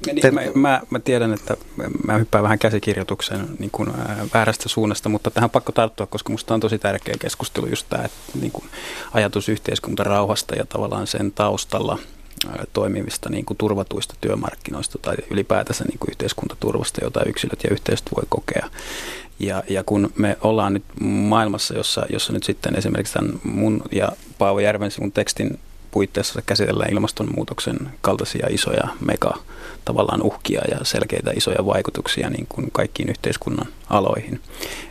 Niin, mä, mä, mä tiedän, että mä hyppään vähän käsikirjoituksen niin kuin, ää, väärästä suunnasta, mutta tähän on pakko tarttua, koska minusta on tosi tärkeä keskustelu just tämä että, niin kuin, ajatus yhteiskuntarauhasta ja tavallaan sen taustalla – toimivista niin kuin turvatuista työmarkkinoista tai ylipäätänsä niin kuin yhteiskuntaturvasta, jota yksilöt ja yhteisöt voi kokea. Ja, ja kun me ollaan nyt maailmassa, jossa, jossa nyt sitten esimerkiksi tämän mun ja Paavo Järvensivun tekstin puitteissa käsitellään ilmastonmuutoksen kaltaisia isoja mega tavallaan uhkia ja selkeitä isoja vaikutuksia niin kuin kaikkiin yhteiskunnan aloihin.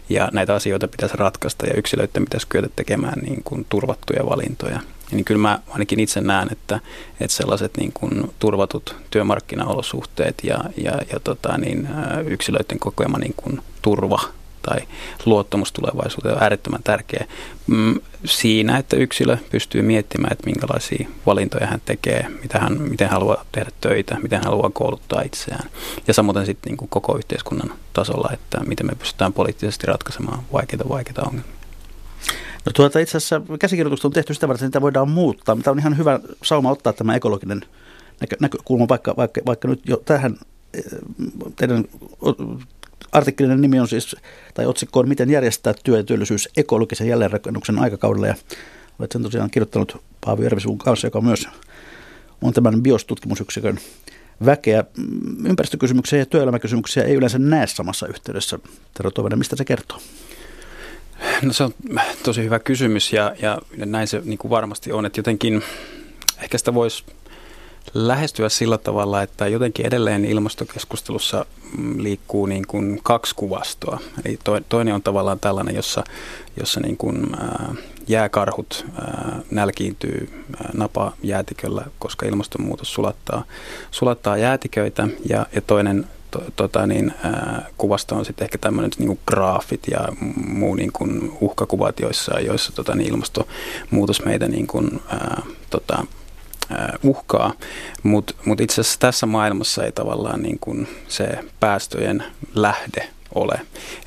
Ja näitä asioita pitäisi ratkaista ja yksilöiden pitäisi kyetä tekemään niin kuin turvattuja valintoja niin kyllä mä ainakin itse näen, että, että sellaiset niin kuin turvatut työmarkkinaolosuhteet ja, ja, ja tota, niin, yksilöiden kokema niin kuin turva tai luottamus tulevaisuuteen on äärettömän tärkeä mm, siinä, että yksilö pystyy miettimään, että minkälaisia valintoja hän tekee, mitä hän, miten haluaa tehdä töitä, miten haluaa kouluttaa itseään. Ja samoin sitten niin kuin koko yhteiskunnan tasolla, että miten me pystytään poliittisesti ratkaisemaan vaikeita, vaikeita ongelmia. No tuota, itse asiassa käsikirjoitusta on tehty sitä varten, että niitä voidaan muuttaa. Tämä on ihan hyvä sauma ottaa tämä ekologinen näkö, näkökulma, vaikka, vaikka, vaikka nyt jo tähän eh, teidän artikkelinen nimi on siis, tai otsikko on Miten järjestää työ ja työllisyys ekologisen jälleenrakennuksen aikakaudella. Ja olet sen tosiaan kirjoittanut Paavi Järvisuvun kanssa, joka myös on tämän biostutkimusyksikön väkeä. Ympäristökysymyksiä ja työelämäkysymyksiä ei yleensä näe samassa yhteydessä. Tero Toivonen, mistä se kertoo? No se on tosi hyvä kysymys ja, ja näin se niin kuin varmasti on, että jotenkin ehkä sitä voisi lähestyä sillä tavalla, että jotenkin edelleen ilmastokeskustelussa liikkuu niin kuin kaksi kuvastoa. Eli toinen on tavallaan tällainen, jossa, jossa niin kuin, ää, jääkarhut ää, nälkiintyy napa jäätiköllä, koska ilmastonmuutos sulattaa, sulattaa jäätiköitä. Ja, ja toinen to, tota, niin, ää, kuvasta on sitten ehkä tämmöinen niin graafit ja muu niin kuin uhkakuvat, joissa, joissa tota, niin ilmastonmuutos meitä niin kuin, ää, tota, uhkaa. Mutta mut itse asiassa tässä maailmassa ei tavallaan niin kuin se päästöjen lähde ole.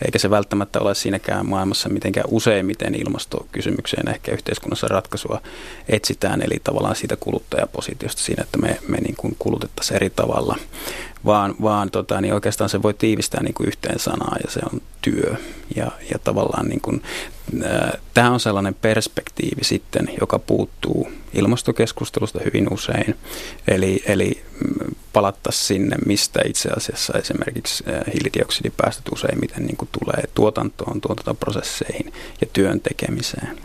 Eikä se välttämättä ole siinäkään maailmassa mitenkään useimmiten ilmastokysymykseen ehkä yhteiskunnassa ratkaisua etsitään, eli tavallaan siitä kuluttajapositiosta siinä, että me, me niin kuin kulutettaisiin eri tavalla vaan, vaan tota, niin oikeastaan se voi tiivistää niin kuin yhteen sanaan ja se on työ. Ja, ja tavallaan niin kuin, tämä on sellainen perspektiivi sitten, joka puuttuu ilmastokeskustelusta hyvin usein. Eli, eli mm, palattaisiin sinne, mistä itse asiassa esimerkiksi hiilidioksidipäästöt useimmiten niin kuin tulee tuotantoon, tuotantoprosesseihin ja työn tekemiseen.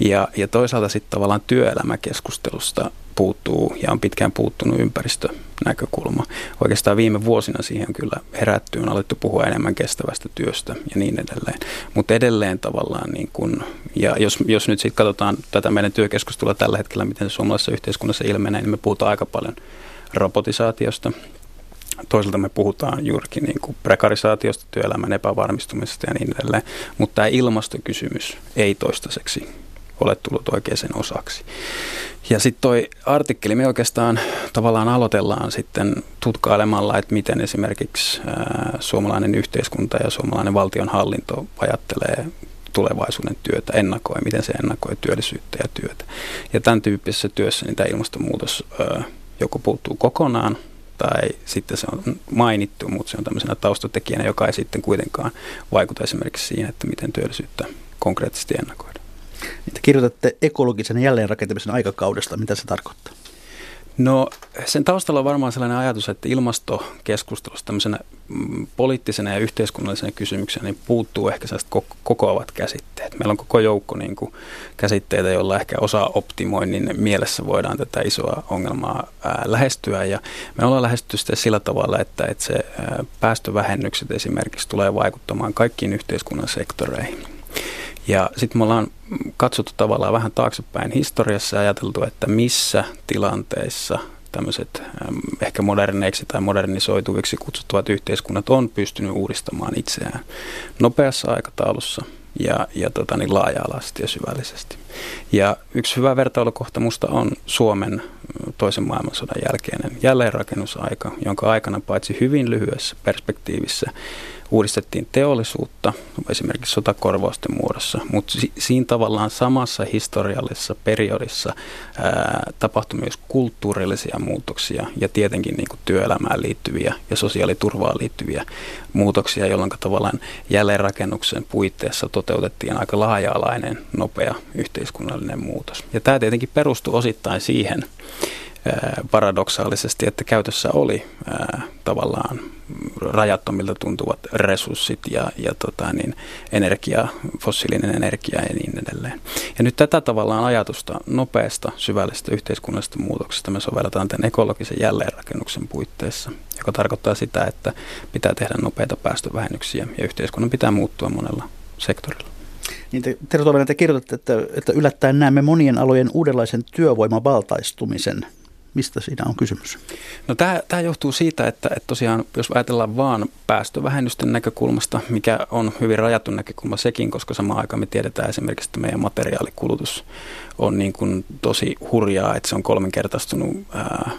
Ja, ja toisaalta sitten tavallaan työelämäkeskustelusta puuttuu ja on pitkään puuttunut ympäristönäkökulma. Oikeastaan viime vuosina siihen on kyllä herätty, on alettu puhua enemmän kestävästä työstä ja niin edelleen. Mutta edelleen tavallaan, niin kun, ja jos, jos nyt sitten katsotaan tätä meidän työkeskustelua tällä hetkellä, miten se suomalaisessa yhteiskunnassa ilmenee, niin me puhutaan aika paljon robotisaatiosta, toisaalta me puhutaan juurikin niin kuin prekarisaatiosta, työelämän epävarmistumisesta ja niin edelleen, mutta tämä ilmastokysymys ei toistaiseksi ole tullut oikeaan osaksi. Ja sitten toi artikkeli, me oikeastaan tavallaan aloitellaan sitten tutkailemalla, että miten esimerkiksi suomalainen yhteiskunta ja suomalainen valtionhallinto ajattelee tulevaisuuden työtä, ennakoi, miten se ennakoi työllisyyttä ja työtä. Ja tämän tyyppisessä työssä niin tämä ilmastonmuutos joko puuttuu kokonaan tai sitten se on mainittu, mutta se on tämmöisenä taustatekijänä, joka ei sitten kuitenkaan vaikuta esimerkiksi siihen, että miten työllisyyttä konkreettisesti ennakoidaan. Te kirjoitatte ekologisen jälleenrakentamisen aikakaudesta. Mitä se tarkoittaa? No sen taustalla on varmaan sellainen ajatus, että ilmastokeskustelussa tämmöisenä mm, poliittisena ja yhteiskunnallisena kysymyksenä niin puuttuu ehkä sellaiset kokoavat käsitteet. Meillä on koko joukko niin kuin, käsitteitä, joilla ehkä osa optimoinnin mielessä voidaan tätä isoa ongelmaa ää, lähestyä. Ja me ollaan lähestytty sitä sillä tavalla, että, että se ää, päästövähennykset esimerkiksi tulee vaikuttamaan kaikkiin yhteiskunnan sektoreihin. Ja sitten me ollaan katsottu tavallaan vähän taaksepäin historiassa ja ajateltu, että missä tilanteissa tämmöiset ehkä moderneiksi tai modernisoituviksi kutsuttavat yhteiskunnat on pystynyt uudistamaan itseään nopeassa aikataulussa ja, ja tota, niin laaja-alaisesti ja syvällisesti. Ja yksi hyvä vertailukohta musta on Suomen toisen maailmansodan jälkeinen jälleenrakennusaika, jonka aikana paitsi hyvin lyhyessä perspektiivissä uudistettiin teollisuutta esimerkiksi sotakorvausten muodossa, mutta si- siinä tavallaan samassa historiallisessa periodissa ää, tapahtui myös kulttuurillisia muutoksia ja tietenkin niin kuin työelämään liittyviä ja sosiaaliturvaan liittyviä muutoksia, jolloin tavallaan jälleenrakennuksen puitteissa toteutettiin aika laaja-alainen, nopea yhteiskunnallinen muutos. Ja tämä tietenkin perustui osittain siihen, paradoksaalisesti, että käytössä oli ää, tavallaan rajattomilta tuntuvat resurssit ja, ja tota, niin, energia, fossiilinen energia ja niin edelleen. Ja nyt tätä tavallaan ajatusta nopeasta, syvällisestä yhteiskunnallisesta muutoksesta me sovelletaan tämän ekologisen jälleenrakennuksen puitteissa, joka tarkoittaa sitä, että pitää tehdä nopeita päästövähennyksiä ja yhteiskunnan pitää muuttua monella sektorilla. Niin te, Tervetuloa, te kirjoitatte, että, että yllättäen näemme monien alojen uudenlaisen työvoimavaltaistumisen Mistä siinä on kysymys? No tämä, tämä johtuu siitä, että, että tosiaan jos ajatellaan vaan päästövähennysten näkökulmasta, mikä on hyvin rajattu näkökulma sekin, koska samaan aikaan me tiedetään esimerkiksi, että meidän materiaalikulutus on niin kuin tosi hurjaa, että se on kolminkertaistunut ää,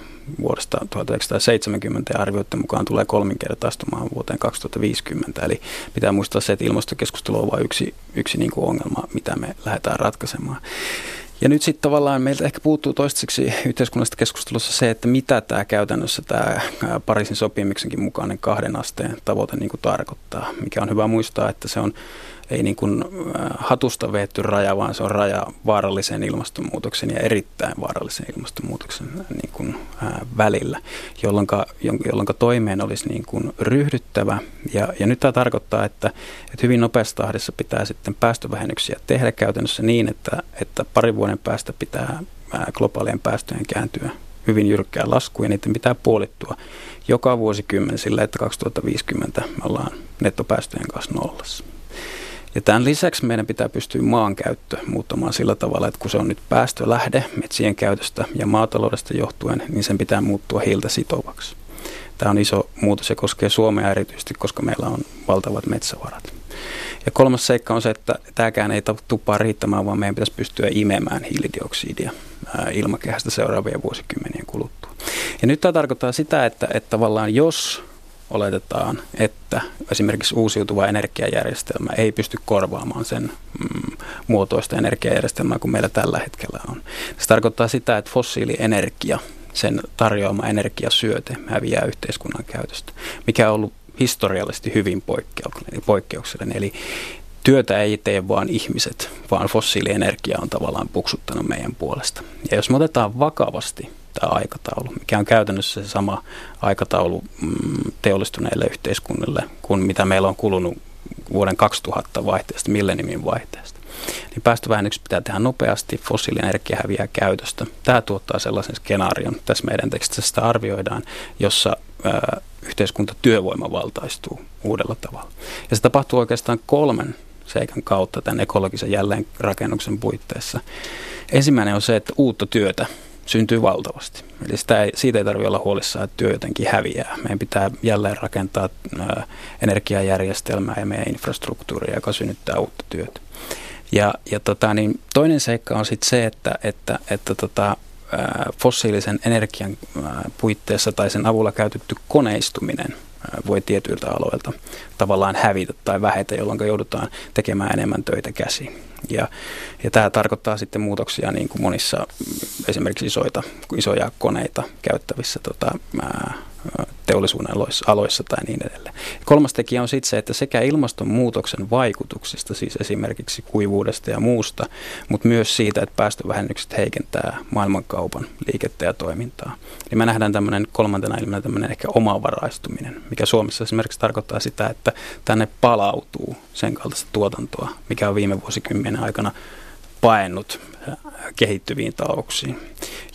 vuodesta 1970 ja arvioiden mukaan tulee kolminkertaistumaan vuoteen 2050. Eli pitää muistaa se, että ilmastokeskustelu on vain yksi, yksi niin kuin ongelma, mitä me lähdetään ratkaisemaan. Ja nyt sitten tavallaan meiltä ehkä puuttuu toistaiseksi yhteiskunnallisesta keskustelussa se, että mitä tämä käytännössä tämä Pariisin sopimuksenkin mukainen kahden asteen tavoite niin tarkoittaa. Mikä on hyvä muistaa, että se on ei niin kuin hatusta veetty raja, vaan se on raja vaarallisen ilmastonmuutoksen ja erittäin vaarallisen ilmastonmuutoksen niin kuin, ää, välillä, jolloin, jolloin toimeen olisi niin kuin ryhdyttävä. Ja, ja nyt tämä tarkoittaa, että, että hyvin nopeassa tahdissa pitää sitten päästövähennyksiä tehdä käytännössä niin, että, että parin vuoden päästä pitää ää, globaalien päästöjen kääntyä hyvin jyrkkään laskuun ja niiden pitää puolittua joka vuosikymmen sillä, että 2050 me ollaan nettopäästöjen kanssa nollassa. Ja tämän lisäksi meidän pitää pystyä maankäyttö muuttamaan sillä tavalla, että kun se on nyt päästölähde metsien käytöstä ja maataloudesta johtuen, niin sen pitää muuttua hiiltä sitovaksi. Tämä on iso muutos ja koskee Suomea erityisesti, koska meillä on valtavat metsävarat. Ja kolmas seikka on se, että tämäkään ei tupaa riittämään, vaan meidän pitäisi pystyä imemään hiilidioksidia ilmakehästä seuraavien vuosikymmenien kuluttua. Ja nyt tämä tarkoittaa sitä, että, että tavallaan jos oletetaan, että esimerkiksi uusiutuva energiajärjestelmä ei pysty korvaamaan sen mm, muotoista energiajärjestelmää kuin meillä tällä hetkellä on. Se tarkoittaa sitä, että fossiilienergia, sen tarjoama energiasyöte häviää yhteiskunnan käytöstä, mikä on ollut historiallisesti hyvin poikkeuksellinen. Eli työtä ei tee vain ihmiset, vaan fossiilienergia on tavallaan puksuttanut meidän puolesta. Ja jos me otetaan vakavasti tämä aikataulu, mikä on käytännössä se sama aikataulu mm, teollistuneille yhteiskunnille kuin mitä meillä on kulunut vuoden 2000 vaihteesta, milleniumin vaihteesta. niin päästövähennykset pitää tehdä nopeasti, fossiilinen energia häviää käytöstä. Tämä tuottaa sellaisen skenaarion, tässä meidän tekstissä arvioidaan, jossa ää, yhteiskunta työvoima valtaistuu uudella tavalla. Ja se tapahtuu oikeastaan kolmen seikan kautta tämän ekologisen jälleenrakennuksen puitteissa. Ensimmäinen on se, että uutta työtä syntyy valtavasti. Eli sitä ei, siitä ei tarvitse olla huolissaan, että työ jotenkin häviää. Meidän pitää jälleen rakentaa ää, energiajärjestelmää ja meidän infrastruktuuria, joka synnyttää uutta työtä. Ja, ja tota, niin toinen seikka on sitten se, että, että, että tota, fossiilisen energian puitteissa tai sen avulla käytetty koneistuminen voi tietyiltä aloilta tavallaan hävitä tai vähetä, jolloin joudutaan tekemään enemmän töitä käsiin. Ja, ja tämä tarkoittaa sitten muutoksia niin kuin monissa esimerkiksi isoita, isoja koneita käyttävissä tota, teollisuuden aloissa tai niin edelleen. Kolmas tekijä on sitten se, että sekä ilmastonmuutoksen vaikutuksista, siis esimerkiksi kuivuudesta ja muusta, mutta myös siitä, että päästövähennykset heikentää maailmankaupan liikettä ja toimintaa. Eli me nähdään tämmöinen kolmantena ilmenä tämmöinen ehkä omavaraistuminen, mikä Suomessa esimerkiksi tarkoittaa sitä, että tänne palautuu sen kaltaista tuotantoa, mikä on viime vuosikymmenen aikana paennut kehittyviin talouksiin.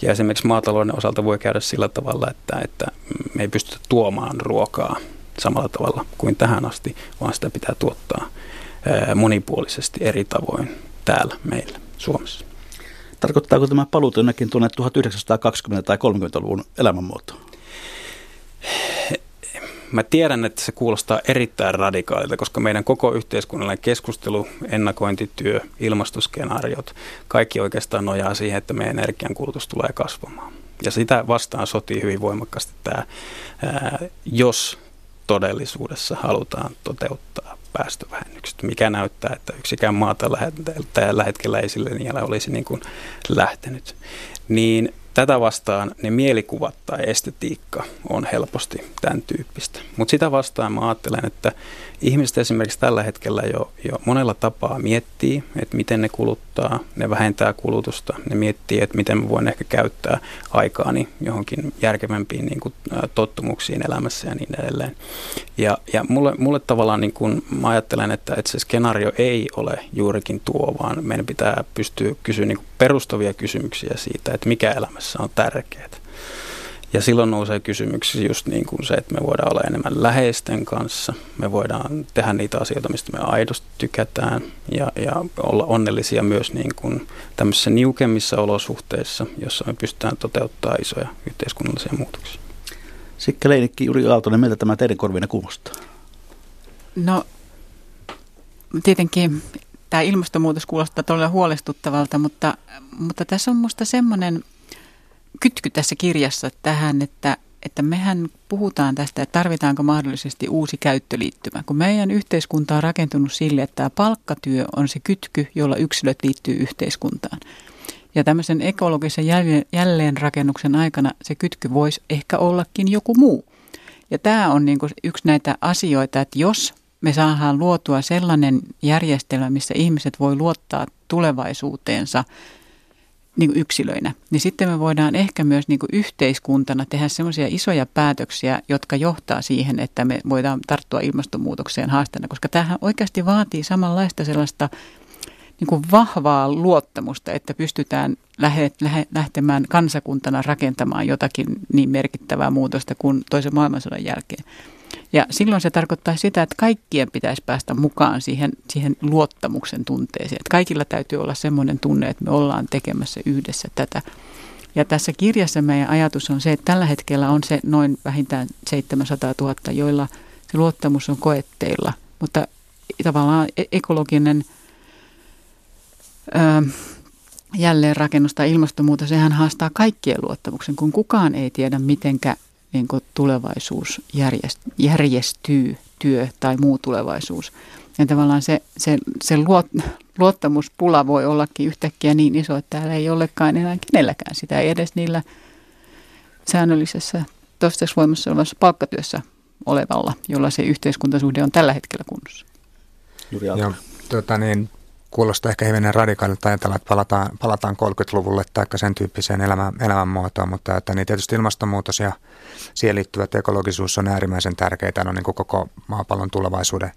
Ja esimerkiksi maatalouden osalta voi käydä sillä tavalla, että, että me ei pystytä tuomaan ruokaa samalla tavalla kuin tähän asti, vaan sitä pitää tuottaa monipuolisesti eri tavoin täällä meillä Suomessa. Tarkoittaako tämä paluut jonnekin tuonne 1920- tai 30-luvun elämänmuotoon? Mä tiedän, että se kuulostaa erittäin radikaalilta, koska meidän koko yhteiskunnallinen keskustelu, ennakointityö, ilmastoskenaariot, kaikki oikeastaan nojaa siihen, että meidän energiankulutus tulee kasvamaan. Ja sitä vastaan sotii hyvin voimakkaasti tämä, jos todellisuudessa halutaan toteuttaa päästövähennykset, mikä näyttää, että yksikään maa tällä hetkellä ei sille olisi niin kuin lähtenyt. Niin Tätä vastaan ne mielikuvat tai estetiikka on helposti tämän tyyppistä. Mutta sitä vastaan mä ajattelen, että ihmiset esimerkiksi tällä hetkellä jo, jo monella tapaa miettii, että miten ne kuluttaa, ne vähentää kulutusta, ne miettii, että miten mä voin ehkä käyttää aikaani johonkin järkevämpiin niin kuin, tottumuksiin elämässä ja niin edelleen. Ja, ja mulle, mulle tavallaan niin kuin, mä ajattelen, että, että se skenaario ei ole juurikin tuo, vaan meidän pitää pystyä kysyä niin kuin perustavia kysymyksiä siitä, että mikä elämässä on tärkeää. Ja silloin nousee kysymyksiä just niin kuin se, että me voidaan olla enemmän läheisten kanssa, me voidaan tehdä niitä asioita, mistä me aidosti tykätään ja, ja olla onnellisia myös niin kuin tämmöisissä niukemmissa olosuhteissa, jossa me pystytään toteuttamaan isoja yhteiskunnallisia muutoksia. Sikka Leinikki, Juri Aaltonen, miltä tämä teidän korvina kuulostaa? No tietenkin tämä ilmastonmuutos kuulostaa todella huolestuttavalta, mutta, mutta tässä on minusta semmoinen kytky tässä kirjassa tähän, että, että mehän puhutaan tästä, että tarvitaanko mahdollisesti uusi käyttöliittymä. Kun meidän yhteiskunta on rakentunut sille, että tämä palkkatyö on se kytky, jolla yksilöt liittyy yhteiskuntaan. Ja tämmöisen ekologisen jälleenrakennuksen aikana se kytky voisi ehkä ollakin joku muu. Ja tämä on niin yksi näitä asioita, että jos me saadaan luotua sellainen järjestelmä, missä ihmiset voi luottaa tulevaisuuteensa niin kuin yksilöinä, niin sitten me voidaan ehkä myös niin kuin yhteiskuntana tehdä sellaisia isoja päätöksiä, jotka johtaa siihen, että me voidaan tarttua ilmastonmuutokseen haasteena, koska tämähän oikeasti vaatii samanlaista sellaista niin kuin vahvaa luottamusta, että pystytään lähe, lähe, lähtemään kansakuntana rakentamaan jotakin niin merkittävää muutosta kuin toisen maailmansodan jälkeen. Ja silloin se tarkoittaa sitä, että kaikkien pitäisi päästä mukaan siihen, siihen luottamuksen tunteeseen. Että kaikilla täytyy olla semmoinen tunne, että me ollaan tekemässä yhdessä tätä. Ja tässä kirjassa meidän ajatus on se, että tällä hetkellä on se noin vähintään 700 000, joilla se luottamus on koetteilla. Mutta tavallaan e- ekologinen ö, jälleenrakennus tai ilmastonmuutos, sehän haastaa kaikkien luottamuksen, kun kukaan ei tiedä, mitenkä niin kuin tulevaisuus järjestyy, työ tai muu tulevaisuus. Ja tavallaan se, se, se luot, luottamuspula voi ollakin yhtäkkiä niin iso, että täällä ei olekaan enää kenelläkään sitä, ei edes niillä säännöllisessä toistaiseksi voimassa olevassa palkkatyössä olevalla, jolla se yhteiskuntasuhde on tällä hetkellä kunnossa. Juuri Joo, tuota niin, kuulostaa ehkä hivenen radikaalilta ajatella, että palataan, palataan 30-luvulle tai sen tyyppiseen elämän, elämänmuotoon, mutta että niin tietysti ilmastonmuutos ja siihen liittyvät ekologisuus on äärimmäisen tärkeitä, on niin kuin koko maapallon tulevaisuuden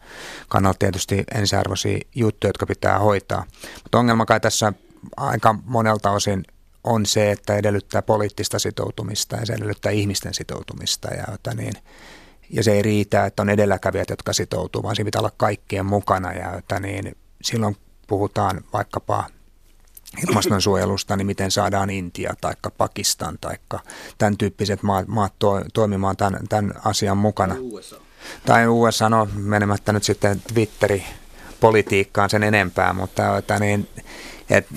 kannalta tietysti ensiarvoisia juttuja, jotka pitää hoitaa. Mutta ongelma kai tässä aika monelta osin on se, että edellyttää poliittista sitoutumista ja se edellyttää ihmisten sitoutumista ja, että niin, ja se ei riitä, että on edelläkävijät, jotka sitoutuu, vaan siinä pitää olla kaikkien mukana ja että niin, silloin puhutaan vaikkapa ilmastonsuojelusta, niin miten saadaan Intia tai Pakistan tai tämän tyyppiset maat, maat to, toimimaan tämän, tämän asian mukana. Tai USA. Tai USA, no menemättä nyt sitten Twitteri politiikkaan sen enempää, mutta että niin, et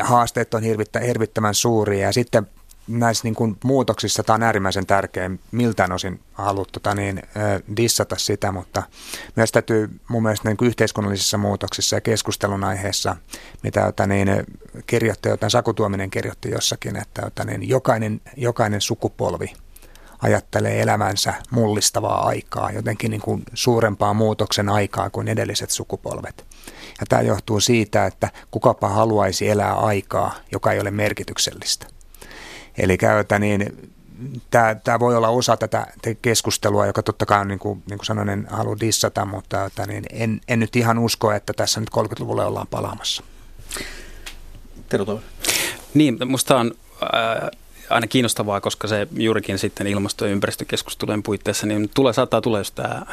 haasteet on hirvittävän suuria ja sitten näissä niin kuin muutoksissa tämä on äärimmäisen tärkeä, miltään osin haluat tota niin, dissata sitä, mutta myös täytyy mun mielestä niin kuin yhteiskunnallisissa muutoksissa ja keskustelun aiheessa, mitä jota niin, kirjoitti, jotain Saku Tuominen kirjoitti jossakin, että jota niin, jokainen, jokainen sukupolvi ajattelee elämänsä mullistavaa aikaa, jotenkin niin kuin suurempaa muutoksen aikaa kuin edelliset sukupolvet. Ja tämä johtuu siitä, että kukapa haluaisi elää aikaa, joka ei ole merkityksellistä. Eli käytä niin, tämä, tämä voi olla osa tätä keskustelua, joka totta kai on, niin kuin, niin kuin sanoin, en halua dissata, mutta että niin en, en nyt ihan usko, että tässä nyt 30-luvulle ollaan palaamassa. Tero Niin, minusta on äh, aina kiinnostavaa, koska se juurikin sitten ilmasto- ja ympäristökeskustelujen puitteissa niin tulee, saattaa tulla just tämä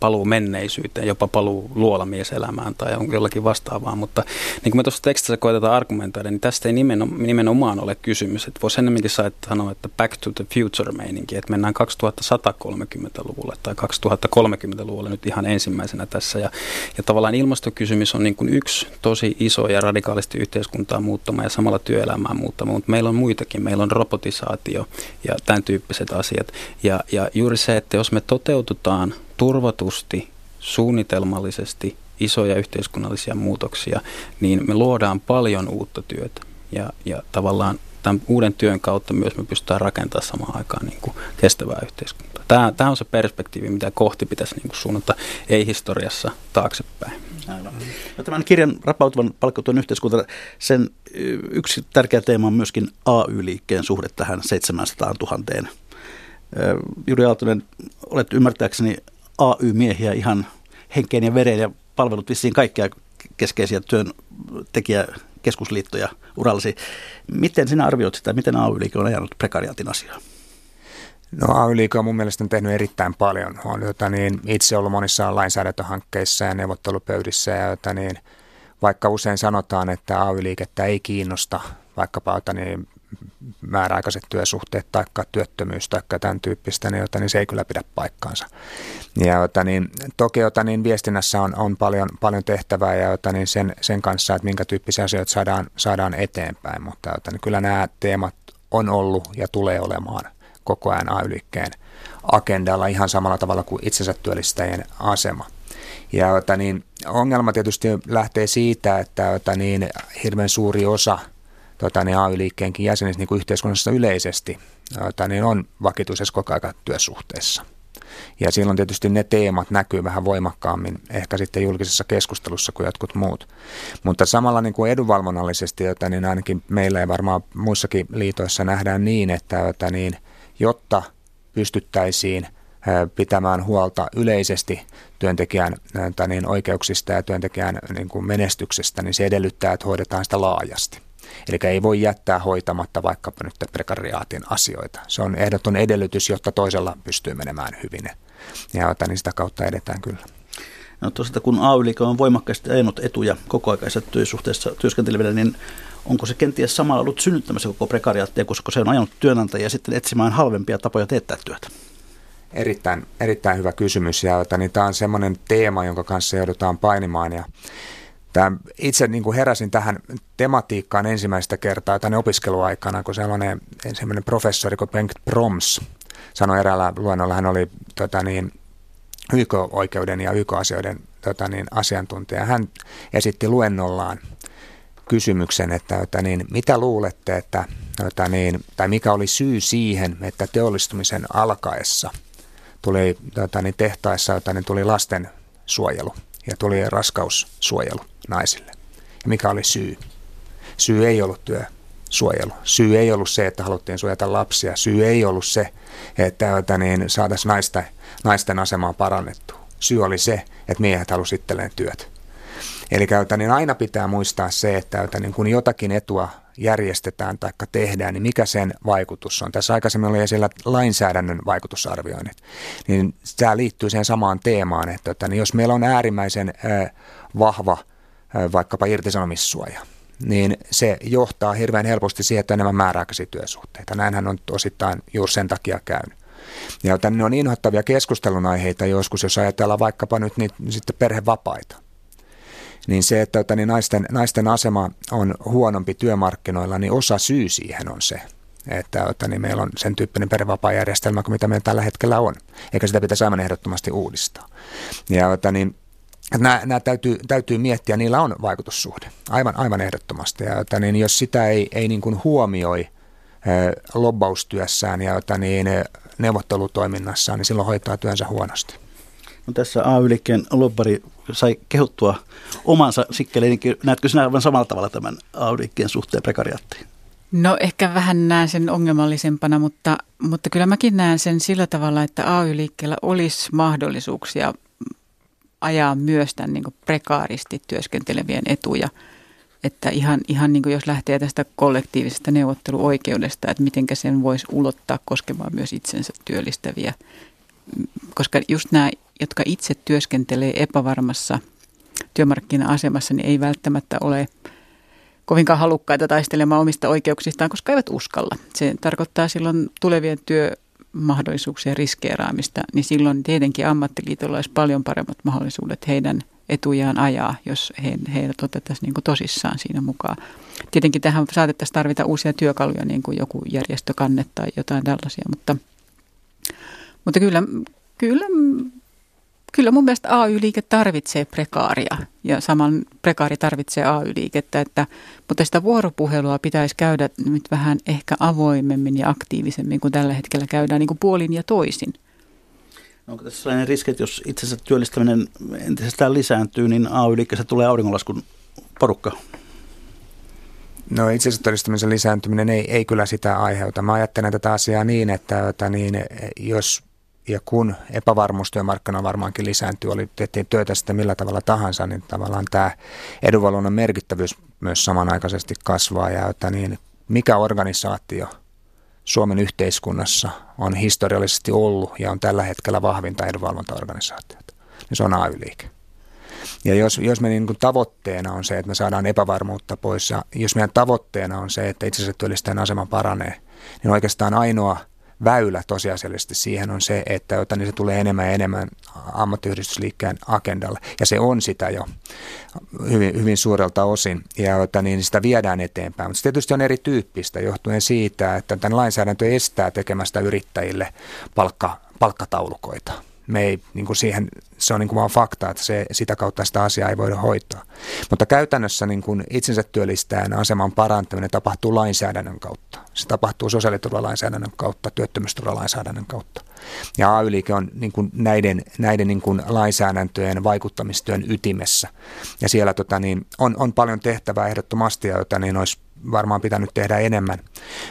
paluu menneisyyteen, jopa paluu luolamieselämään tai jollakin vastaavaa, mutta niin kuin me tuossa tekstissä koetetaan argumentoida, niin tästä ei nimenomaan ole kysymys. Että voisi ennemminkin sanoa, että back to the future meininki, että mennään 2130-luvulle tai 2030-luvulle nyt ihan ensimmäisenä tässä ja, ja tavallaan ilmastokysymys on niin kuin yksi tosi iso ja radikaalisti yhteiskuntaa muuttama ja samalla työelämää muuttama, mutta meillä on muitakin. Meillä on robotisaatio ja tämän tyyppiset asiat. Ja, ja juuri se, että jos me toteututaan turvatusti, suunnitelmallisesti isoja yhteiskunnallisia muutoksia, niin me luodaan paljon uutta työtä. Ja, ja tavallaan tämän uuden työn kautta myös me pystytään rakentamaan samaan aikaan niin kuin kestävää yhteiskuntaa. Tämä, tämä on se perspektiivi, mitä kohti pitäisi niin kuin suunnata, ei historiassa taaksepäin. Aivan. No, tämän kirjan Rapautuvan palkkatuen yhteiskunta, sen yksi tärkeä teema on myöskin AY-liikkeen suhde tähän 700 000. Juri Aaltonen, olet ymmärtääkseni AY-miehiä ihan henkeen ja vereen ja palvelut vissiin kaikkia keskeisiä työntekijäkeskusliittoja urallasi. Miten sinä arvioit sitä, miten AY-liike on ajanut prekariaatin asiaa? No ay on mun mielestä tehnyt erittäin paljon. Olen jota niin, itse ollut monissa lainsäädäntöhankkeissa ja neuvottelupöydissä ja jota niin, vaikka usein sanotaan, että AY-liikettä ei kiinnosta vaikkapa jota niin, määräaikaiset työsuhteet tai työttömyys tai tämän tyyppistä, niin, jota, niin se ei kyllä pidä paikkaansa. Ja jota, niin, toki jota, niin, viestinnässä on, on paljon, paljon tehtävää ja jota, niin sen, sen kanssa, että minkä tyyppisiä asioita saadaan, saadaan eteenpäin, mutta jota, niin, kyllä nämä teemat on ollut ja tulee olemaan koko ajan AY-liikkeen agendalla ihan samalla tavalla kuin itsensä työllistäjien asema. Ja ota, niin, ongelma tietysti lähtee siitä, että ota, niin, hirveän suuri osa tota, niin AY-liikkeenkin jäsenistä niin kuin yhteiskunnassa yleisesti ota, niin on vakituisessa koko ajan työsuhteessa. Ja silloin tietysti ne teemat näkyy vähän voimakkaammin ehkä sitten julkisessa keskustelussa kuin jotkut muut. Mutta samalla niin kuin edunvalvonnallisesti, jota niin ainakin meillä ja varmaan muissakin liitoissa nähdään niin, että jota niin – jotta pystyttäisiin pitämään huolta yleisesti työntekijän niin oikeuksista ja työntekijän niin kuin menestyksestä, niin se edellyttää, että hoidetaan sitä laajasti. Eli ei voi jättää hoitamatta vaikkapa nyt prekariaatin asioita. Se on ehdoton edellytys, jotta toisella pystyy menemään hyvin. Ja niin sitä kautta edetään kyllä. No tosiaan kun ay on voimakkaasti ajanut etuja kokoaikaisessa työsuhteessa työskenteleville, niin onko se kenties samalla ollut synnyttämässä koko prekariaattia, koska se on ajanut työnantajia sitten etsimään halvempia tapoja teettää työtä? Erittäin, erittäin hyvä kysymys ja niin tämä on semmoinen teema, jonka kanssa joudutaan painimaan ja Tämä, itse niin kuin heräsin tähän tematiikkaan ensimmäistä kertaa tänne opiskeluaikana, kun sellainen ensimmäinen professori kuin Bengt Proms sanoi eräällä luennolla, hän oli tota niin, YK-oikeuden ja YK-asioiden tota niin, asiantuntija. Hän esitti luennollaan kysymyksen, että, että niin, mitä luulette, että, että niin, tai mikä oli syy siihen, että teollistumisen alkaessa tuli että niin, tehtaissa että niin, tuli lasten suojelu ja tuli raskaussuojelu naisille. Ja mikä oli syy? Syy ei ollut työsuojelu. Syy ei ollut se, että haluttiin suojata lapsia. Syy ei ollut se, että niin, saataisiin naisten, naisten asemaa parannettua. Syy oli se, että miehet halusivat itselleen työt. Eli niin aina pitää muistaa se, että niin kun jotakin etua järjestetään tai tehdään, niin mikä sen vaikutus on. Tässä aikaisemmin oli esillä lainsäädännön vaikutusarvioinnit. Niin tämä liittyy siihen samaan teemaan, että, että niin jos meillä on äärimmäisen vahva vaikkapa irtisanomissuoja, niin se johtaa hirveän helposti siihen, että enemmän määräaikaisia työsuhteita. Näinhän on osittain juuri sen takia käynyt. Ja tänne on inhottavia keskustelun aiheita joskus, jos ajatellaan vaikkapa nyt niitä, sitten perhevapaita niin se, että niin naisten, naisten asema on huonompi työmarkkinoilla, niin osa syy siihen on se, että, että niin meillä on sen tyyppinen perhevapaajärjestelmä kuin mitä meillä tällä hetkellä on, eikä sitä pitäisi aivan ehdottomasti uudistaa. Ja että niin, Nämä, nämä täytyy, täytyy miettiä, niillä on vaikutussuhde, aivan, aivan ehdottomasti. Ja että niin, jos sitä ei, ei niin kuin huomioi eh, lobbaustyössään ja että niin, neuvottelutoiminnassaan, niin silloin hoitaa työnsä huonosti. No tässä AY-liikkeen lobbari sai kehuttua omansa sikkeleen. Näetkö sinä aivan samalla tavalla tämän AY-liikkeen suhteen prekariattiin? No ehkä vähän näen sen ongelmallisempana, mutta, mutta kyllä mäkin näen sen sillä tavalla, että AY-liikkeellä olisi mahdollisuuksia ajaa myös tämän niin prekaaristi työskentelevien etuja. Että ihan, ihan niin jos lähtee tästä kollektiivisesta neuvotteluoikeudesta, että miten sen voisi ulottaa koskemaan myös itsensä työllistäviä. Koska just nämä jotka itse työskentelee epävarmassa työmarkkina-asemassa, niin ei välttämättä ole kovinkaan halukkaita taistelemaan omista oikeuksistaan, koska eivät uskalla. Se tarkoittaa silloin tulevien työmahdollisuuksien riskeeraamista, niin silloin tietenkin ammattiliitolla olisi paljon paremmat mahdollisuudet heidän etujaan ajaa, jos he, heidät otettaisiin niin tosissaan siinä mukaan. Tietenkin tähän saatettaisiin tarvita uusia työkaluja, niin kuin joku järjestökanne tai jotain tällaisia, mutta, mutta kyllä, kyllä kyllä mun mielestä AY-liike tarvitsee prekaaria ja saman prekaari tarvitsee AY-liikettä, että, mutta sitä vuoropuhelua pitäisi käydä nyt vähän ehkä avoimemmin ja aktiivisemmin kuin tällä hetkellä käydään niin kuin puolin ja toisin. No, onko tässä sellainen riski, että jos itsensä työllistäminen entisestään lisääntyy, niin AY-liikkeessä tulee auringonlaskun porukka? No itsensä työllistämisen lisääntyminen ei, ei kyllä sitä aiheuta. Mä ajattelen tätä asiaa niin, että, että niin, jos ja kun epävarmuus työmarkkinoilla varmaankin lisääntyy, oli tehtiin työtä sitten millä tavalla tahansa, niin tavallaan tämä edunvalvonnan merkittävyys myös samanaikaisesti kasvaa. Ja että niin, mikä organisaatio Suomen yhteiskunnassa on historiallisesti ollut ja on tällä hetkellä vahvinta edunvalvontaorganisaatiota, niin se on AY-liike. Ja jos, jos me niin tavoitteena on se, että me saadaan epävarmuutta pois, ja jos meidän tavoitteena on se, että itse asiassa työllistäjän asema paranee, niin oikeastaan ainoa – väylä tosiasiallisesti siihen on se, että jota, niin se tulee enemmän ja enemmän ammattiyhdistysliikkeen agendalle. Ja se on sitä jo hyvin, hyvin suurelta osin, ja jota, niin sitä viedään eteenpäin. Mutta se tietysti on erityyppistä johtuen siitä, että tämän lainsäädäntö estää tekemästä yrittäjille palkka, palkkataulukoita me ei, niin kuin siihen, se on niin kuin vaan fakta, että se, sitä kautta sitä asiaa ei voida hoitaa. Mutta käytännössä niin kuin itsensä työllistään aseman parantaminen tapahtuu lainsäädännön kautta. Se tapahtuu sosiaaliturvalainsäädännön kautta, työttömyysturvalainsäädännön kautta. Ja AY-liike on niin kuin näiden, näiden niin kuin lainsäädäntöjen vaikuttamistyön ytimessä. Ja siellä tota, niin, on, on paljon tehtävää ehdottomasti, jota niin olisi varmaan pitänyt tehdä enemmän.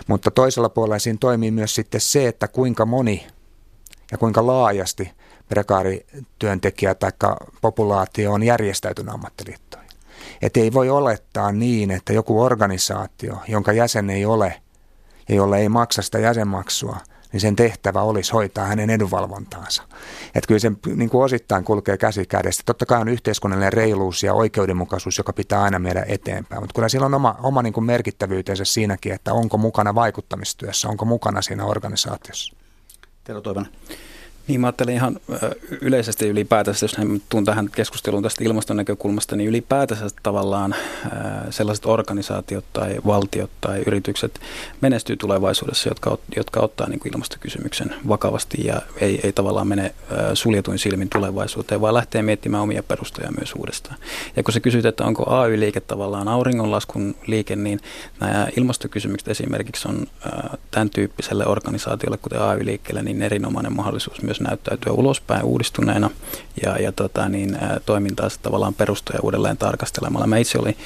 Mutta toisella puolella siinä toimii myös sitten se, että kuinka moni ja kuinka laajasti prekaarityöntekijä tai populaatio on järjestäytynyt ammattiliittoihin. Että ei voi olettaa niin, että joku organisaatio, jonka jäsen ei ole ja jolle ei maksa sitä jäsenmaksua, niin sen tehtävä olisi hoitaa hänen edunvalvontaansa. Että kyllä se niin kuin osittain kulkee käsi kädessä. Totta kai on yhteiskunnallinen reiluus ja oikeudenmukaisuus, joka pitää aina meidän eteenpäin. Mutta kyllä sillä on oma, oma niin kuin merkittävyytensä siinäkin, että onko mukana vaikuttamistyössä, onko mukana siinä organisaatiossa. Tero Toivonen. Niin mä ajattelin ihan yleisesti ylipäätänsä, jos tuun tähän keskusteluun tästä ilmaston näkökulmasta, niin ylipäätänsä tavallaan sellaiset organisaatiot tai valtiot tai yritykset menestyy tulevaisuudessa, jotka, jotka ottaa niin kuin ilmastokysymyksen vakavasti ja ei, ei tavallaan mene suljetuin silmin tulevaisuuteen, vaan lähtee miettimään omia perustoja myös uudestaan. Ja kun sä kysyt, että onko AY-liike tavallaan auringonlaskun liike, niin nämä ilmastokysymykset esimerkiksi on tämän tyyppiselle organisaatiolle, kuten AY-liikkeelle, niin erinomainen mahdollisuus myös myös näyttäytyä ulospäin uudistuneena ja, ja tota, niin, toimintaansa tavallaan perustoja uudelleen tarkastelemalla. Mä itse olin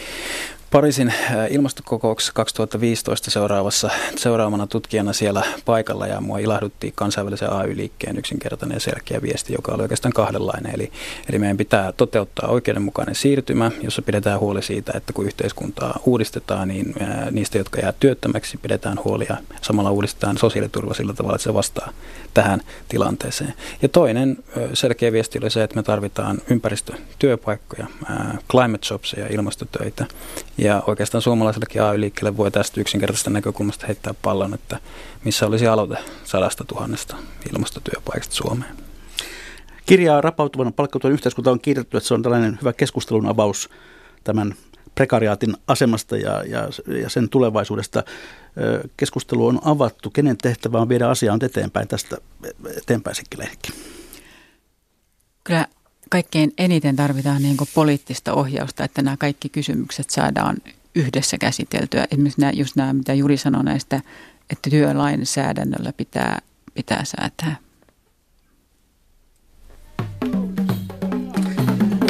Pariisin äh, ilmastokokouksessa 2015 seuraavassa, seuraavana tutkijana siellä paikalla ja mua ilahdutti kansainvälisen AY-liikkeen yksinkertainen ja selkeä viesti, joka oli oikeastaan kahdenlainen. Eli, eli meidän pitää toteuttaa oikeudenmukainen siirtymä, jossa pidetään huoli siitä, että kun yhteiskuntaa uudistetaan, niin äh, niistä, jotka jää työttömäksi, pidetään huoli ja samalla uudistetaan sosiaaliturva sillä tavalla, että se vastaa tähän tilanteeseen. Ja toinen selkeä viesti oli se, että me tarvitaan ympäristötyöpaikkoja, climate jobs ja ilmastotöitä ja oikeastaan suomalaisellekin AY-liikkeelle voi tästä yksinkertaisesta näkökulmasta heittää pallon, että missä olisi aloite sadasta tuhannesta ilmastotyöpaikasta Suomeen. Kirjaa rapautuvana palkkatuen yhteiskunta on kiitetty, että se on tällainen hyvä keskustelun avaus tämän prekariaatin asemasta ja, ja, ja sen tulevaisuudesta. Keskustelu on avattu. Kenen tehtävä on viedä asiaa eteenpäin tästä eteenpäin Sikki Kyllä kaikkein eniten tarvitaan niin poliittista ohjausta, että nämä kaikki kysymykset saadaan yhdessä käsiteltyä. Esimerkiksi nämä, just nämä, mitä Juri sanoi näistä, että työlainsäädännöllä pitää, pitää säätää.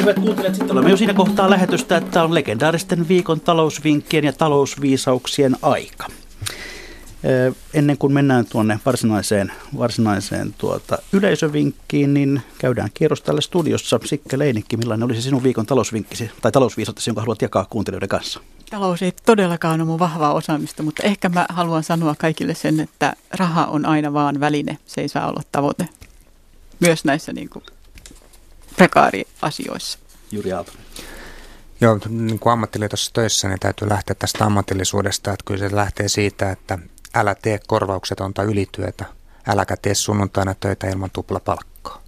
Hyvät kuuntelijat, sitten olemme jo siinä kohtaa lähetystä, että on legendaaristen viikon talousvinkkien ja talousviisauksien aika. Ennen kuin mennään tuonne varsinaiseen, varsinaiseen tuota yleisövinkkiin, niin käydään kierros tällä studiossa. Sikke Leinikki, millainen olisi sinun viikon talousvinkkisi tai talousviisautesi, jonka haluat jakaa kuuntelijoiden kanssa? Talous ei todellakaan ole mun vahvaa osaamista, mutta ehkä mä haluan sanoa kaikille sen, että raha on aina vaan väline, se ei saa olla tavoite. Myös näissä niin kuin prekaariasioissa. Juri Aaltonen. Joo, niin kuin ammattiliitossa töissä, niin täytyy lähteä tästä ammatillisuudesta, että kyllä se lähtee siitä, että älä tee korvauksetonta ylityötä, äläkä tee sunnuntaina töitä ilman tuplapalkkaa.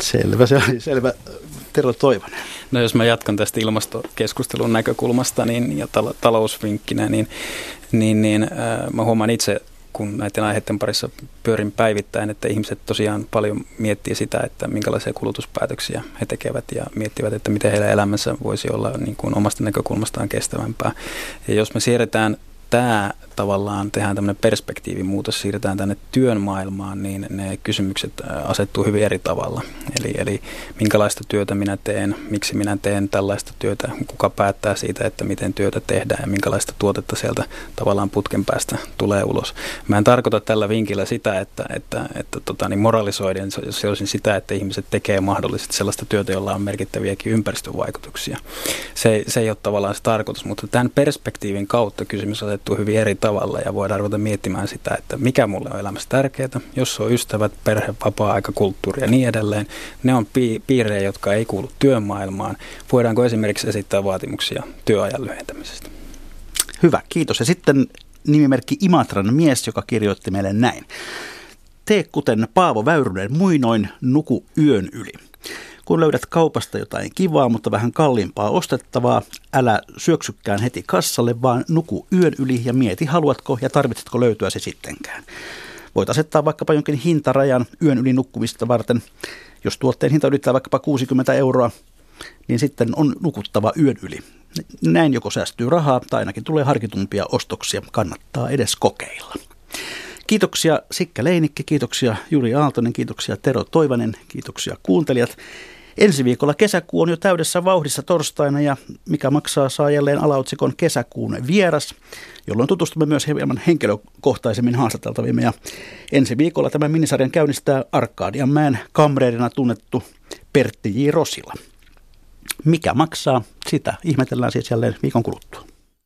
Selvä, se oli selvä. Tero Toivonen. No jos mä jatkan tästä ilmastokeskustelun näkökulmasta niin, ja tal- talousvinkkinä, niin, niin, niin äh, mä huomaan itse kun näiden aiheiden parissa pyörin päivittäin, että ihmiset tosiaan paljon miettii sitä, että minkälaisia kulutuspäätöksiä he tekevät ja miettivät, että miten heidän elämänsä voisi olla niin kuin omasta näkökulmastaan kestävämpää. Ja jos me siirretään tämä tavallaan tehdään tämmöinen perspektiivimuutos, siirretään tänne työn maailmaan, niin ne kysymykset asettuu hyvin eri tavalla. Eli, eli minkälaista työtä minä teen, miksi minä teen tällaista työtä, kuka päättää siitä, että miten työtä tehdään ja minkälaista tuotetta sieltä tavallaan putken päästä tulee ulos. Mä en tarkoita tällä vinkillä sitä, että, että, että tota, niin moralisoiden, se olisi sitä, että ihmiset tekee mahdollisesti sellaista työtä, jolla on merkittäviäkin ympäristövaikutuksia. Se, se ei ole tavallaan se tarkoitus, mutta tämän perspektiivin kautta kysymys asettuu hyvin eri tavalla ja voidaan ruveta miettimään sitä, että mikä mulle on elämässä tärkeää. Jos on ystävät, perhe, vapaa-aika, kulttuuri ja niin edelleen, ne on piirejä, jotka ei kuulu työmaailmaan. Voidaanko esimerkiksi esittää vaatimuksia työajan lyhentämisestä? Hyvä, kiitos. Ja sitten nimimerkki Imatran mies, joka kirjoitti meille näin. Tee kuten Paavo Väyrynen muinoin nuku yön yli. Kun löydät kaupasta jotain kivaa, mutta vähän kalliimpaa ostettavaa, älä syöksykään heti kassalle, vaan nuku yön yli ja mieti, haluatko ja tarvitsetko löytyä se sittenkään. Voit asettaa vaikkapa jonkin hintarajan yön yli nukkumista varten. Jos tuotteen hinta ylittää vaikkapa 60 euroa, niin sitten on nukuttava yön yli. Näin joko säästyy rahaa tai ainakin tulee harkitumpia ostoksia. Kannattaa edes kokeilla. Kiitoksia Sikkä Leinikki, kiitoksia Juri Aaltonen, kiitoksia Tero Toivanen, kiitoksia kuuntelijat. Ensi viikolla kesäkuu on jo täydessä vauhdissa torstaina ja mikä maksaa saa jälleen alaotsikon kesäkuun vieras, jolloin tutustumme myös hieman henkilökohtaisemmin haastateltavimme. Ja ensi viikolla tämän minisarjan käynnistää Arkadianmäen kamreerina tunnettu Pertti J. Rosila. Mikä maksaa? Sitä ihmetellään siis jälleen viikon kuluttua.